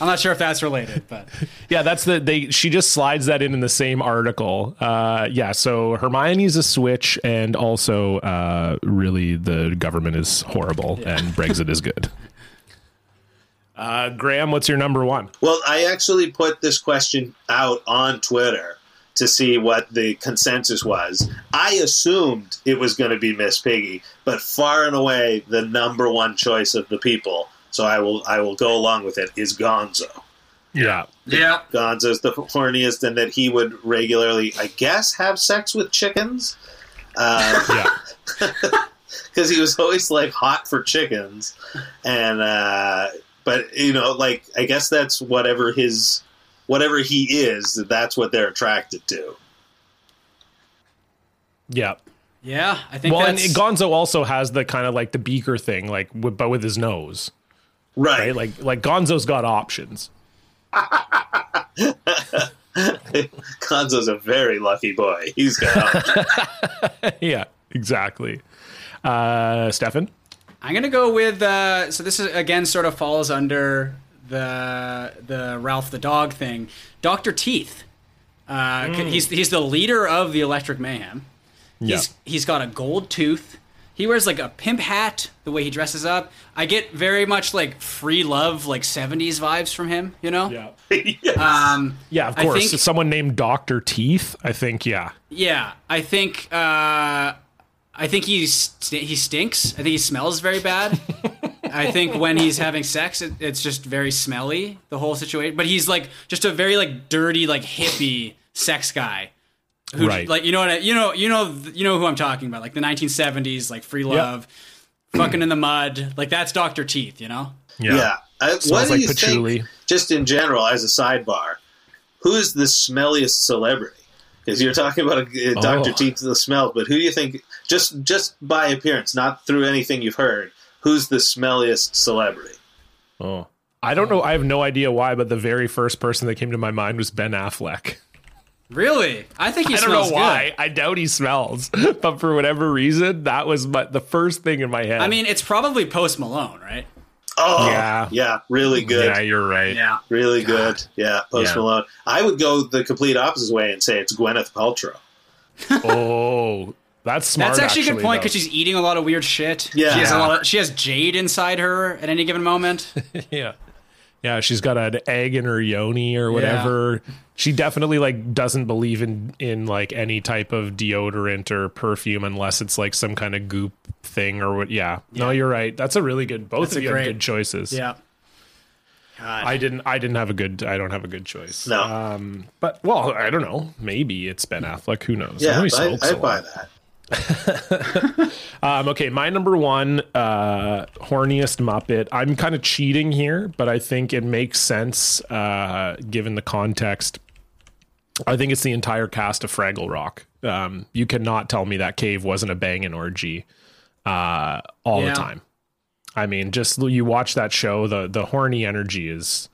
I'm not sure if that's related, but Yeah, that's the they. She just slides that in in the same article. Uh, yeah, so Hermione's a switch, and also uh, really the government is horrible, and Brexit is good. Uh, Graham, what's your number one? Well, I actually put this question out on Twitter to see what the consensus was. I assumed it was going to be Miss Piggy, but far and away the number one choice of the people. So I will I will go along with it is Gonzo. Yeah, yeah, Gonzo's the horniest, and that he would regularly, I guess, have sex with chickens. Because yeah, he was always like hot for chickens, and uh, but you know, like I guess that's whatever his whatever he is, that's what they're attracted to. yeah. yeah. I think Well, and Gonzo also has the kind of like the beaker thing, like but with his nose, Right. right? Like like Gonzo's got options. Gonzo's a very lucky boy. He's got yeah, exactly. Uh, Stefan. I'm gonna go with. Uh, so this is again sort of falls under the the Ralph the dog thing. Doctor Teeth. Uh, c- He's he's the leader of the Electric Mayhem. He's he's got a gold tooth. He wears like a pimp hat. The way he dresses up, I get very much like free love, like '70s vibes from him. You know. Yeah. Um, Yeah, of course. think- Someone named Doctor Teeth. I think. Yeah. Yeah, I think uh, I think he st- he stinks. I think he smells very bad. I think when he's having sex, it, it's just very smelly. The whole situation, but he's like just a very like dirty, like hippie sex guy. Who, Right. Like you know what I, you know you know you know who I'm talking about. Like the 1970s, like free love, fucking in the mud. Like that's Doctor Teeth. You know. yeah. I, what do like you patchouli. think, just in general, as a sidebar, who's the smelliest celebrity? Because you're talking about uh, Dr. Oh. Teeth the smell, but who do you think, just just by appearance, not through anything you've heard, who's the smelliest celebrity? Oh. I don't know. I have no idea why, but the very first person that came to my mind was Ben Affleck. Really? I think he I don't smells know why. good. I doubt he smells, but for whatever reason, that was my, the first thing in my head. I mean, it's probably Post Malone, right? Oh, Yeah. yeah, really good. yeah, you're right. Yeah. Really good. Yeah, Post Yeah. Malone. I would go the complete opposite way and say it's Gwyneth Paltrow. Oh, that's smart. That's actually, a good point because she's eating a lot of weird shit. Yeah. she has a lot. Of, she has jade inside her at any given moment. yeah yeah she's got an egg in her yoni or whatever she definitely like doesn't believe in in like any type of deodorant or perfume unless it's like some kind of goop thing or what yeah, no you're right that's a really good both That's of a you great- have good choices yeah. God. i didn't i didn't have a good i don't have a good choice No. um but well i don't know maybe it's ben affleck who knows I Yeah, know he I, smokes a I lot. buy that. Um, okay, my number one uh, horniest Muppet. I'm kind of cheating here, but I think it makes sense uh, given the context. I think it's the entire cast of Fraggle Rock. Um, you cannot tell me that cave wasn't a banging orgy uh, all Yeah. the time. I mean, just you watch that show, the the horny energy is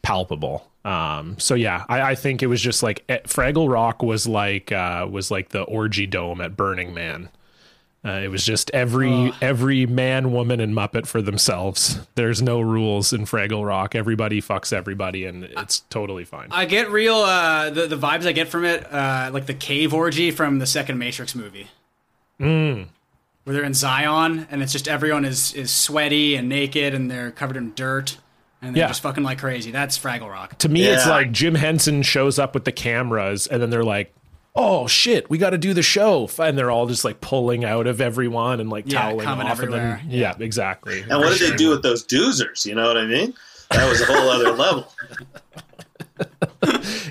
palpable. Um, so yeah, I, I think it was just like eh, Fraggle Rock was like uh, was like the orgy dome at Burning Man. Uh, it was just every every man, woman, and Muppet for themselves. There's no rules in Fraggle Rock. Everybody fucks everybody, and it's totally fine. I get real uh, the the vibes I get from it, uh, like the cave orgy from the second Matrix movie, Mm. where they're in Zion and it's just everyone is is sweaty and naked and they're covered in dirt. And they Yeah. just fucking like crazy. That's Fraggle Rock. To me, it's like Jim Henson shows up with the cameras, and then they're like, "Oh shit, we got to do the show," and they're all just like pulling out of everyone and like Yeah, toweling coming off, and everywhere. then yeah, exactly. And what did they do with those doozers? You know what I mean? That was a whole other level.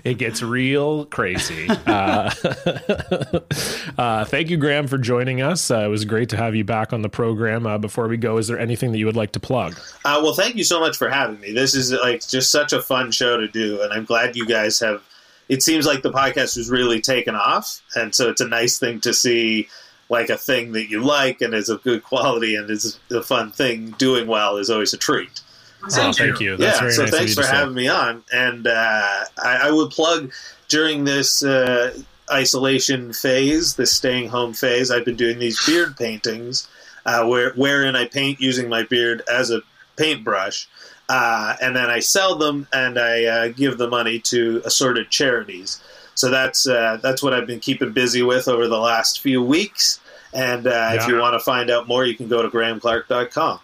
It gets real crazy. Uh, uh, thank you, Graham, for joining us. Uh, it was great to have you back on the program. Uh, before we go, is there anything that you would like to plug? Uh, well, thank you so much for having me. This is like just such a fun show to do, and I'm glad you guys have. It seems like the podcast has really taken off, and so it's a nice thing to see, like a thing that you like and is of good quality and is a fun thing doing well is always a treat. Oh, thank you. That's yeah, very so nice of thanks you for to say. having me on. And uh, I, I would plug during this uh, isolation phase, this staying home phase, I've been doing these beard paintings, uh, where wherein I paint using my beard as a paintbrush, uh, and then I sell them and I uh, give the money to assorted charities. So that's uh, that's what I've been keeping busy with over the last few weeks. And uh, if you want to find out more, you can go to grahamclark.com.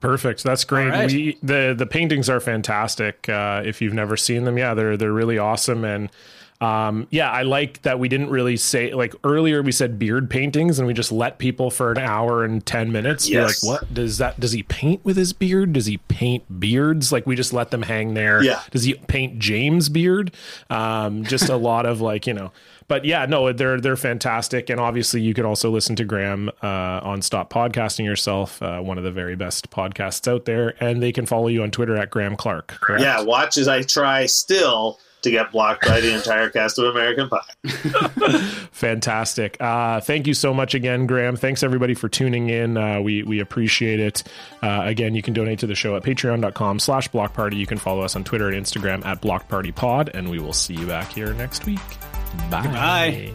Perfect. That's great. Right. We the the paintings are fantastic. Uh, if you've never seen them, yeah, they're they're really awesome. And um, yeah, I like that we didn't really say like earlier we said beard paintings and we just let people for an hour and ten minutes. Be Yes. like, what does that? Does he paint with his beard? Does he paint beards? Like we just let them hang there. Yeah. Does he paint James beard? Um, just a lot of like you know. But yeah, no, they're they're fantastic, and obviously you could also listen to Graham uh, on Stop Podcasting Yourself, uh, one of the very best podcasts out there, and they can follow you on Twitter at Graham Clark. Correct? Yeah, watch as I try still to get blocked by the entire cast of American Pie. fantastic. Uh, thank you so much again, Graham. Thanks everybody for tuning in. Uh, we we appreciate it. Uh, again, you can donate to the show at patreon.com/slash block party. You can follow us on Twitter and Instagram at block party pod, and we will see you back here next week. Bye. Bye.